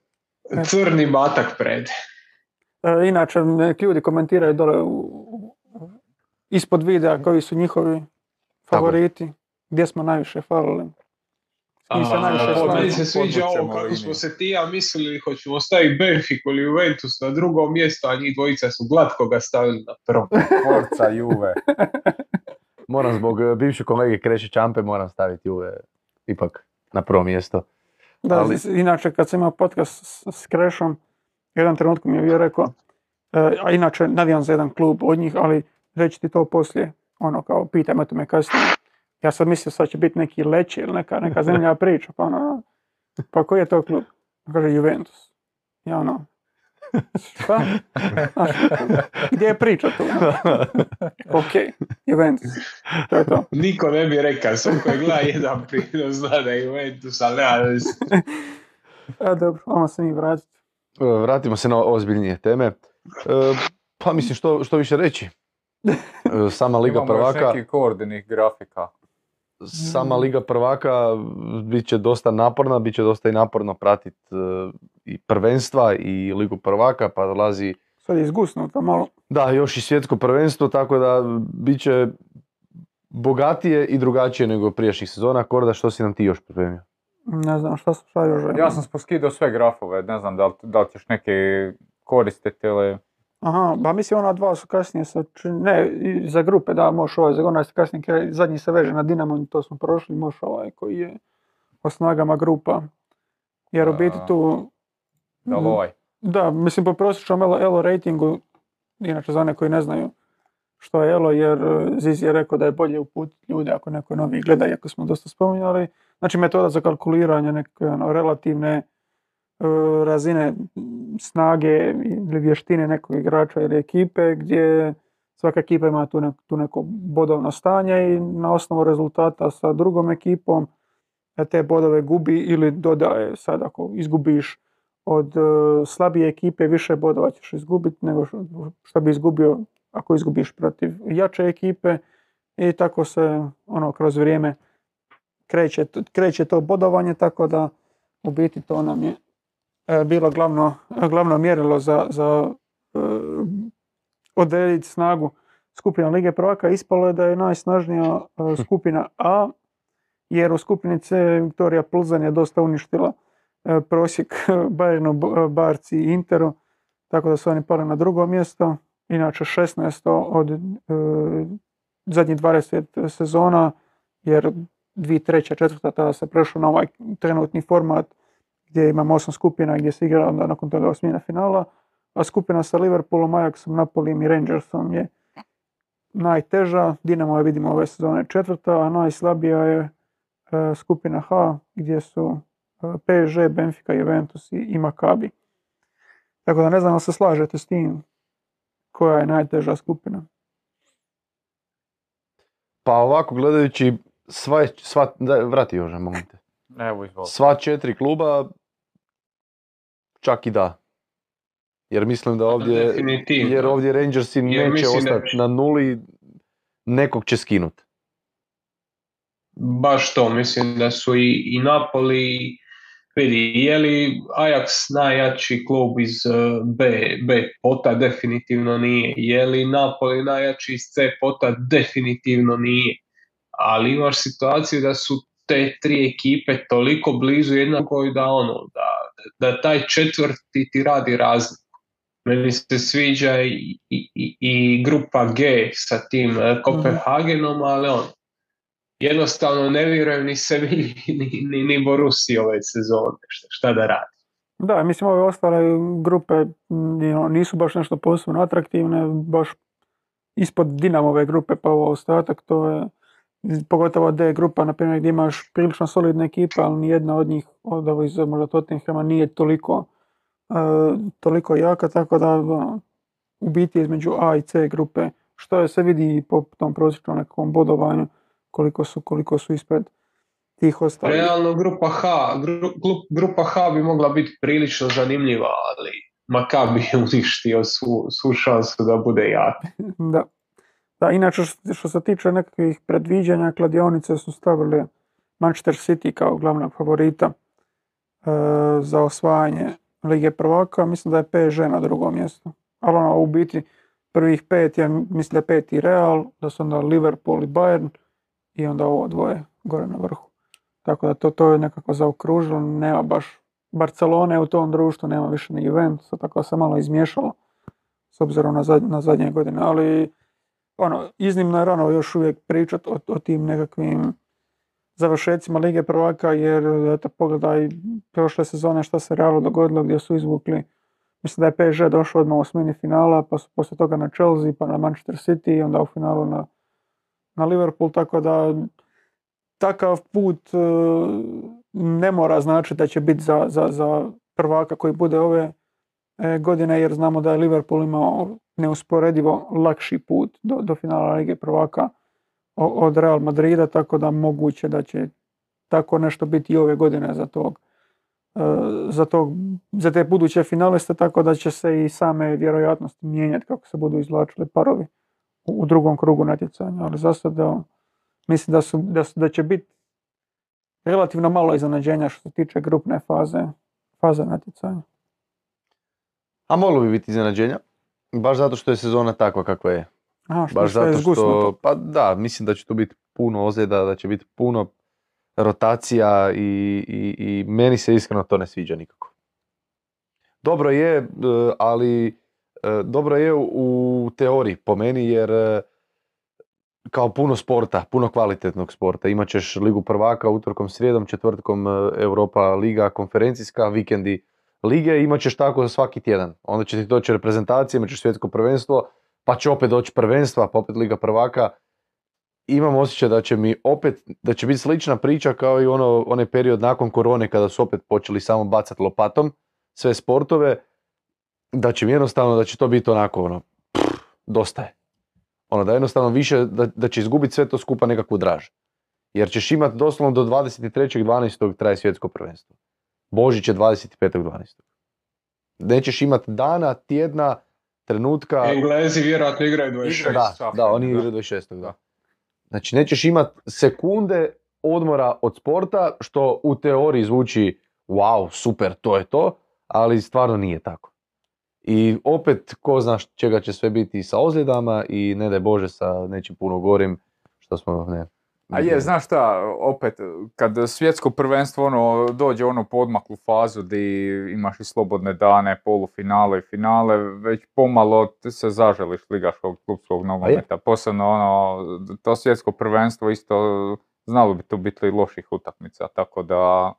Crni batak pred. E, inače, neki ljudi komentiraju dole u, u- ispod videa koji su njihovi favoriti, gdje smo najviše falili. Kim se najviše A, meni se sviđa ovo kako smo se ti ja mislili hoćemo staviti Benfiku ili Juventus na drugo mjesto, a njih dvojica su glatko ga stavili na prvo. [LAUGHS] Forza Juve. Moram zbog e, bivše kolege Kreše Čampe moram staviti Juve ipak na prvo mjesto. Da, Ali- inače kad sam imao podcast s, s Krešom, jedan trenutku mi je bio rekao, e, a inače navijam za jedan klub od njih, ali reći ti to poslije, ono kao pitaj me to me kasnije. Ja sam mislio sad će biti neki leći ili neka, neka zemlja [LAUGHS] priča, pa ono, pa koji je to klub? Kaže Juventus. Ja ono, šta? Znaš, gdje je priča tu? [LAUGHS] Ok, Juventus, to je to. Niko ne bi rekao, sam koji gleda jedan prinos zna da je Juventus, ali veze. [LAUGHS] A dobro, ono se mi vratiti. E, Vratimo se na ozbiljnije teme. E, Pa mislim što, što više reći. E, Sama Liga Imamo još prvaka, nekih koordinih grafika. sama Liga prvaka bit će dosta naporna, bit će dosta i naporno pratiti i prvenstva i Ligu prvaka, pa dolazi Sad je izgusnuto malo. Da, još i svjetsko prvenstvo, tako da bit će bogatije i drugačije nego prijašnjih sezona. Korda, što si nam ti još pripremio? Ne znam šta sam šta još Ja sam poskidao sve grafove, ne znam da li, da li ćeš neki koristiti ili... Aha, ba mislim ona dva su kasnije sa, ne, za grupe da možeš ovaj, za onaj kasnije, kraj- zadnji se veže na Dinamo, to smo prošli, možeš ovaj koji je o snagama grupa. Jer u biti tu, Da Mm. ovaj? da, mislim po prosječnom Elo, Elo ratingu, inače za one koji ne znaju što je Elo, jer e, Ziz je rekao da je bolje uputiti ljude ako neko novi gleda, iako smo dosta spominjali. Znači metoda za kalkuliranje neke ono, relativne e, razine snage ili vještine nekog igrača ili ekipe gdje svaka ekipa ima tu, ne- tu neko bodovno stanje i na osnovu rezultata sa drugom ekipom e, te bodove gubi ili dodaje. Sad ako izgubiš od e, slabije ekipe više bodova ćeš izgubiti nego što, bi izgubio ako izgubiš protiv jače ekipe i tako se ono kroz vrijeme kreće, kreće to bodovanje tako da u biti to nam je bilo glavno, glavno mjerilo za, za e, odrediti snagu skupina Lige prvaka. Ispalo je da je najsnažnija e, [LAUGHS] skupina A, jer u skupini C Viktorija Plzan je dosta uništila e, prosjek Bayernu, Barci i Interu, tako da su oni pali na drugo mjesto. Inače 16. od e, zadnjih 20 sezona, jer dvi treća, četvrta tada se prešlo na ovaj trenutni format gdje imamo osam skupina gdje se igra onda nakon toga osmina finala, a skupina sa Liverpoolom, Ajaxom, Napolijem i Rangersom je najteža. Dinamo je vidimo ove sezone četvrta, a najslabija je e, skupina H gdje su e, PSG, Benfica, Juventus i, i Maccabi. Tako da ne znam da se slažete s tim koja je najteža skupina. Pa ovako gledajući sva, sva da, vrati Jože, molim te. Evo. Sva četiri kluba, čak i da. Jer mislim da ovdje, Definitivno. jer ovdje Rangersi Jer neće ostati na nuli, nekog će skinut. Baš to, mislim da su i, i Napoli, vidi, je li Ajax najjači klub iz eh, B, B pota? Definitivno nije. Je li Napoli najjači iz C pota? Definitivno nije. Ali imaš situaciju da su te tri ekipe toliko blizu jednako da ono, da, da taj četvrti ti radi razliku. Meni se sviđa i, i, i- grupa G sa tim eh, Kopenhagenom, ali on, jednostavno ne vjerujem ni sebi [LAUGHS] ni, ni, ni Borusi ove sezone, šta, šta da radi. Da, mislim ove ostale grupe m, i ono, nisu baš nešto posebno atraktivne, baš ispod Dinamove grupe pa ovo ostatak to je pogotovo D grupa, na primjer gdje imaš prilično solidne ekipe, ali nijedna od njih, od ovo iz možda Tottenhama nije toliko, e, toliko jaka, tako da ono, u biti između A i C grupe, što je se vidi i po tom prosječnom nekakvom bodovanju, koliko su, koliko su ispred tih ostalih. Realno grupa H, gru- grupa H bi mogla biti prilično zanimljiva, ali Makabi je uništio svu, svu šansu da bude jak. [LAUGHS] Da. Da, inače što, se tiče nekakvih predviđanja, kladionice su stavili Manchester City kao glavnog favorita e, za osvajanje Lige prvaka. Mislim da je PSG na drugom mjestu. Ali ono, u biti prvih pet, ja mislim da je peti Real, da su onda Liverpool i Bayern i onda ovo dvoje gore na vrhu. Tako da to, to je nekako zaokružilo, nema baš Barcelone u tom društvu, nema više ni Juventusa, tako da se malo izmiješalo s obzirom na, zad- na zadnje godine, ali ono, iznimno je rano još uvijek pričati o, o tim nekakvim završecima Lige prvaka, jer eto, pogledaj prošle sezone šta se realno dogodilo gdje su izvukli. Mislim da je PSG došao odmah u osmini finala, pa su poslije toga na Chelsea, pa na Manchester City i onda u finalu na, na Liverpool, tako da takav put e, ne mora značiti da će biti za, za, za prvaka koji bude ove e, godine, jer znamo da je Liverpool imao neusporedivo lakši put do, do finala Lige prvaka od Real Madrida, tako da moguće da će tako nešto biti i ove godine za tog e, za, tog, za te buduće finaliste, tako da će se i same vjerojatnosti mijenjati kako se budu izvlačili parovi u, u drugom krugu natjecanja. Ali za sada mislim da, su, da, su- da će biti relativno malo iznenađenja što se tiče grupne faze, faze natjecanja. A moglo bi biti iznenađenja. Baš zato što je sezona takva kakva je. Aha, što, Baš što je zato što, pa da, mislim da će tu biti puno ozljeda, da će biti puno rotacija i, i, i meni se iskreno to ne sviđa nikako. Dobro je, e, ali e, dobro je u, teoriji po meni jer e, kao puno sporta, puno kvalitetnog sporta. Imat ćeš Ligu prvaka utorkom, srijedom, četvrtkom Europa Liga konferencijska, vikendi lige, imat ćeš tako svaki tjedan. Onda će ti doći reprezentacija, imat ćeš svjetsko prvenstvo, pa će opet doći prvenstva, pa opet Liga prvaka. Imam osjećaj da će mi opet, da će biti slična priča kao i ono, onaj period nakon korone kada su opet počeli samo bacati lopatom sve sportove, da će mi jednostavno, da će to biti onako ono, pff, dosta je. Ono da jednostavno više, da, da će izgubiti sve to skupa nekakvu draž. Jer ćeš imati doslovno do 23.12. traje svjetsko prvenstvo. Božić je 25.12. Nećeš imati dana, tjedna, trenutka... Englezi vjerojatno igraju 26. Da, Safran, da, oni da. igraju 26. Da. Znači nećeš imati sekunde odmora od sporta, što u teoriji zvuči wow, super, to je to, ali stvarno nije tako. I opet, ko zna čega će sve biti sa ozljedama i ne daj Bože sa nečim puno gorim, što smo, ne. A je, znaš šta, opet, kad svjetsko prvenstvo ono, dođe u onu podmaklu fazu di imaš i slobodne dane, polufinale i finale, već pomalo ti se zaželiš ligaškog klubskog nogometa. Posebno ono, to svjetsko prvenstvo isto, znalo bi tu biti i loših utakmica, tako da,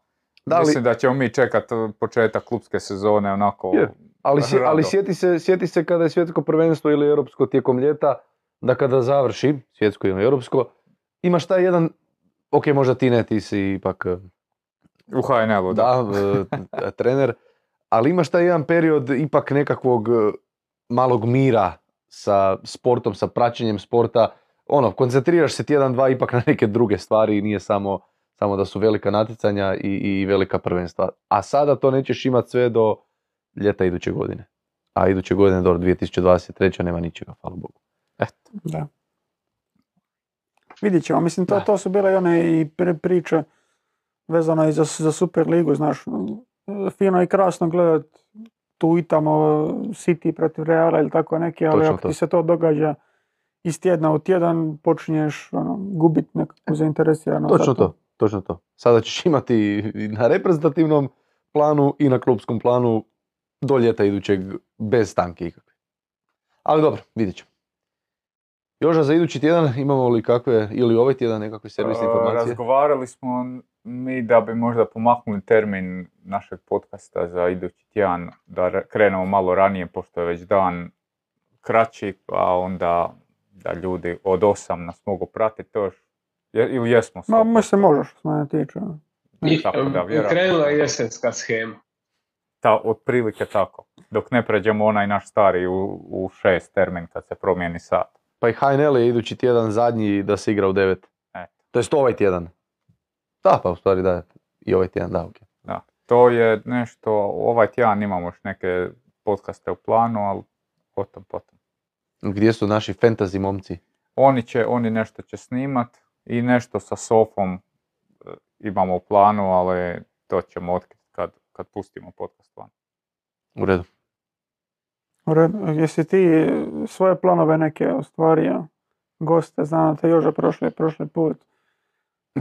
Da, ali- mislim da ćemo mi čekat početak klubske sezone onako... Je, Ali, sje- ali sjeti, se, sjeti se kada je svjetsko prvenstvo ili europsko tijekom ljeta, da kada završi, svjetsko ili europsko, imaš taj jedan, ok, možda ti ne, ti si ipak eh, U HNL-u, da. da, eh, trener, ali imaš taj jedan period ipak nekakvog eh, malog mira sa sportom, sa praćenjem sporta, ono, koncentriraš se tjedan, dva ipak na neke druge stvari i nije samo, samo da su velika natjecanja i, i velika prvenstva. A sada to nećeš imati sve do ljeta iduće godine. A iduće godine do 2023. nema ničega, hvala Bogu. Da. Vidjet ćemo, mislim to, Da. to su bile i one i pri- priče vezano i za, za Super ligu, znaš, fino i krasno gledat tu i tamo City protiv Reala ili tako neki, ali Točno ako to. ti se to događa iz tjedna u tjedan, počinješ ono, gubit nekakvu zainteresiranost. za Točno to, točno to. Sada ćeš imati i na reprezentativnom planu i na klubskom planu do ljeta idućeg bez stanke ikakve. Ali dobro, vidjet ćemo. Joža, za idući tjedan imamo li kakve, ili ovaj tjedan nekakve servisne E, informacije? Razgovarali smo mi da bi možda pomaknuli termin našeg podcasta za idući tjedan, da re- krenemo malo ranije, pošto je već dan kraći, pa onda da ljudi od 8 nas mogu pratiti još. Je- ili jesmo Ma, ma se možeš, što mene tiče. I, Tako da, krenula je jesenska schema. Ta, otprilike tako. Dok ne pređemo onaj naš stari u, u šest termin kad se promijeni sat. Pa i HNL je idući tjedan zadnji da se igra u devet. Eto. To jest ovaj tjedan. Da, pa u stvari da, i ovaj tjedan, da, ok. Da. To je nešto, ovaj tjedan imamo još neke podcaste u planu, ali potom, potom. Gdje su naši fantasy momci? Oni će, oni nešto će snimat i nešto sa Sofom e, imamo u planu, ali to ćemo otkriti kad, kad pustimo podcast van. U redu. U redu. Jesi ti svoje planove neke ostvario? Goste, znam da te Joža prošli, prošli put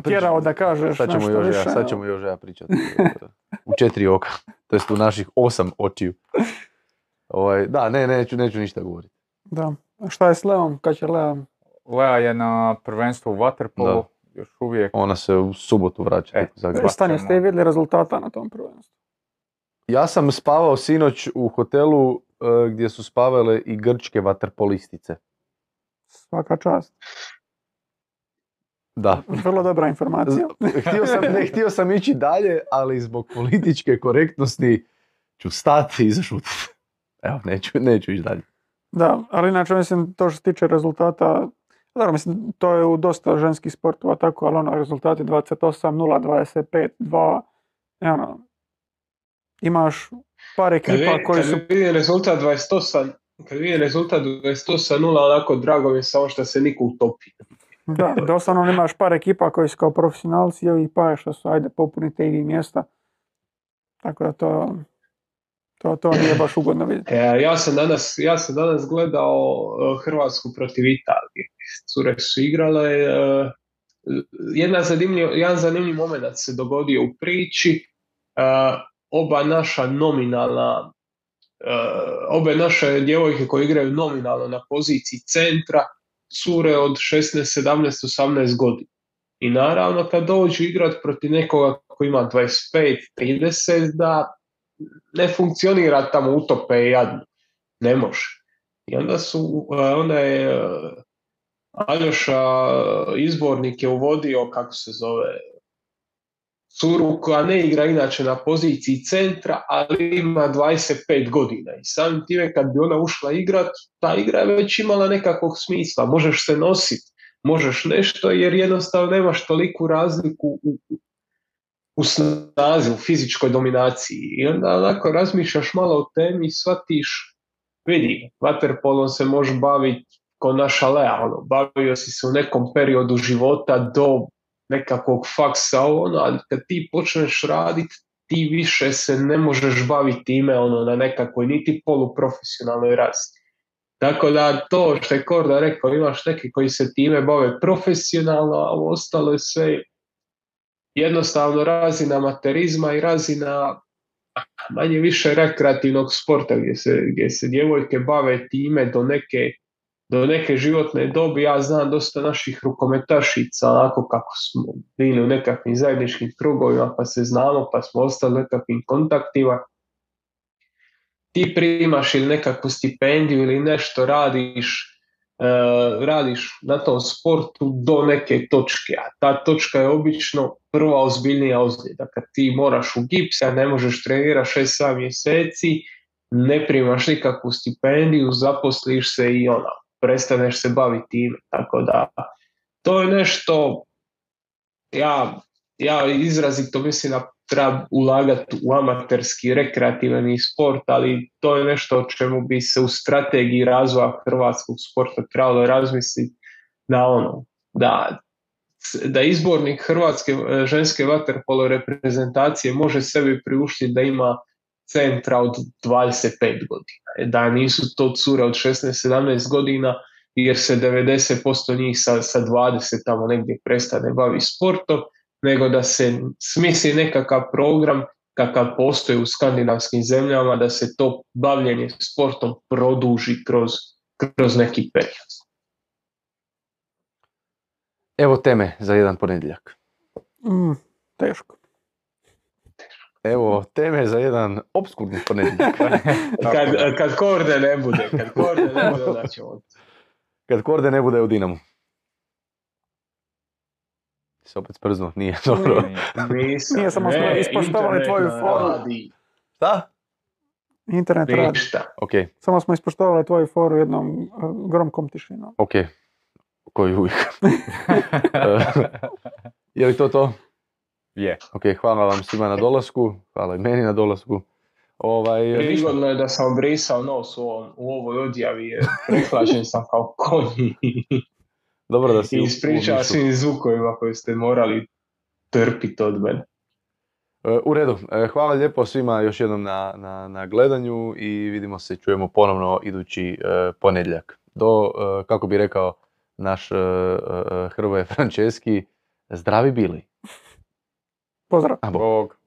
tjerao da kažeš Sad ćemo nešto još ja, više. sad ćemo još ja pričati. u četiri oka. To jest u naših osam očiju. Ovaj, da, ne, neću, neću ništa govoriti. Da. A šta je s Leom? Kad će Lea? Lea je na prvenstvu u Waterpolu, još uvijek. Ona se u subotu vraća E, Stanje, ste i vidjeli rezultata na tom prvenstvu? Ja sam spavao sinoć u hotelu gdje su spavale i grčke vaterpolistice. Svaka čast. Da. Vrlo dobra informacija. [LAUGHS] htio sam, ne, htio sam ići dalje, ali zbog političke korektnosti ću stati i zašutiti. Evo, neću, neću ići dalje. Da, ali inače mislim to što se tiče rezultata, dobro mislim to je u dosta ženskih sportova tako, ali ono rezultati 28, 0, 25, 2, i ono, imaš par Kad ekipa vidim, koji kad su, vidim rezultat 28, kad vidim rezultat 28 0 onako drago mi je samo što se niko utopi. da, doslovno imaš par ekipa koji su kao profesionalci i ovih par što su, ajde popunite i mjesta. Tako da to, to, to nije baš ugodno vidjeti. E, ja, sam danas, ja sam danas gledao e, Hrvatsku protiv Italije. Cure su igrale. e, jedna zanimljiv, jedan zanimljiv moment se dogodio u priči. E, oba naša nominalna e, obe naše djevojke koje igraju nominalno na poziciji centra cure od 16, 17, 18 godina. I naravno kad dođu igrat protiv nekoga koji ima 25, 30, da ne funkcionira tamo utope i jadno. Ne može. I onda su, e, onda je e, Aljoša izbornik je uvodio, kako se zove, curu koja ne igra inače na poziciji centra, ali ima 25 godina. I samim time kad bi ona ušla igrat, ta igra je već imala nekakvog smisla. Možeš se nositi, možeš nešto, jer jednostavno nemaš toliku razliku u, u snazi, u fizičkoj dominaciji. I onda onako razmišljaš malo o temi i shvatiš, vidi, vaterpolom se može baviti ko naša Lea, ono, bavio si se u nekom periodu života do nekakvog faksa, ono, ali kad ti počneš raditi, ti više se ne možeš baviti time ono, na nekakvoj niti poluprofesionalnoj razini. Tako da to što je Korda rekao, imaš neki koji se time bave profesionalno, a ostalo je sve jednostavno razina materizma i razina manje više rekreativnog sporta gdje se, gdje se djevojke bave time do neke do neke životne dobi, ja znam dosta naših rukometašica, onako kako smo bili u nekakvim zajedničkim krugovima, pa se znamo, pa smo ostali u nekakvim kontaktima. Ti primaš ili nekakvu stipendiju ili nešto radiš, uh, radiš na tom sportu do neke točke, a ta točka je obično prva ozbiljnija ozljeda. Kad ti moraš u gips, a ne možeš trenirati 6-7 mjeseci, ne primaš nikakvu stipendiju, zaposliš se i ona prestaneš se baviti time. Tako da, to je nešto, ja, ja izrazito mislim da treba ulagati u amaterski, rekreativni sport, ali to je nešto o čemu bi se u strategiji razvoja hrvatskog sporta trebalo razmisliti da ono, da da izbornik Hrvatske ženske vaterpolo reprezentacije može sebi priuštiti da ima centra od 25 godina. E, da nisu to cure od 16-17 godina, jer se 90% njih sa, sa 20 tamo negdje prestane bavi sportom, nego da se smisli nekakav program kakav postoji u skandinavskim zemljama, da se to bavljenje sportom produži kroz, kroz neki period. Evo teme za jedan ponedjeljak. Mm, teško. Evo, teme za jedan obskurni ponedjeljak. [LAUGHS] kad, kad korde ne bude, kad korde ne bude, onda ćemo. [LAUGHS] Kad korde ne bude u Dinamu. Se opet sprzno, nije dobro. [LAUGHS] Nisam, Nije samo smo ne, ispoštovali internet tvoju ne foru. radi Šta? Internet radi. Ništa. Ok, Samo smo ispoštovali tvoju foru jednom uh, gromkom tišinom. ok. Koji uvijek. Je li to to? Je. Ok, hvala vam svima na dolasku. Hvala i meni na dolasku. Ovaj. Prigodno je da sam brisao nos u, ovom, u ovoj odjavi, jer prehlađen sam kao konji. Dobro da si I ispričao svim zvukovima koje ste morali trpiti od mene. E, U redu, E, hvala lijepo svima još jednom na, na, na gledanju i vidimo se, čujemo ponovno idući e, ponedjeljak. Do, kako bi rekao naš Hrvoje Franceski, zdravi bili. Pozdrav. A, bog.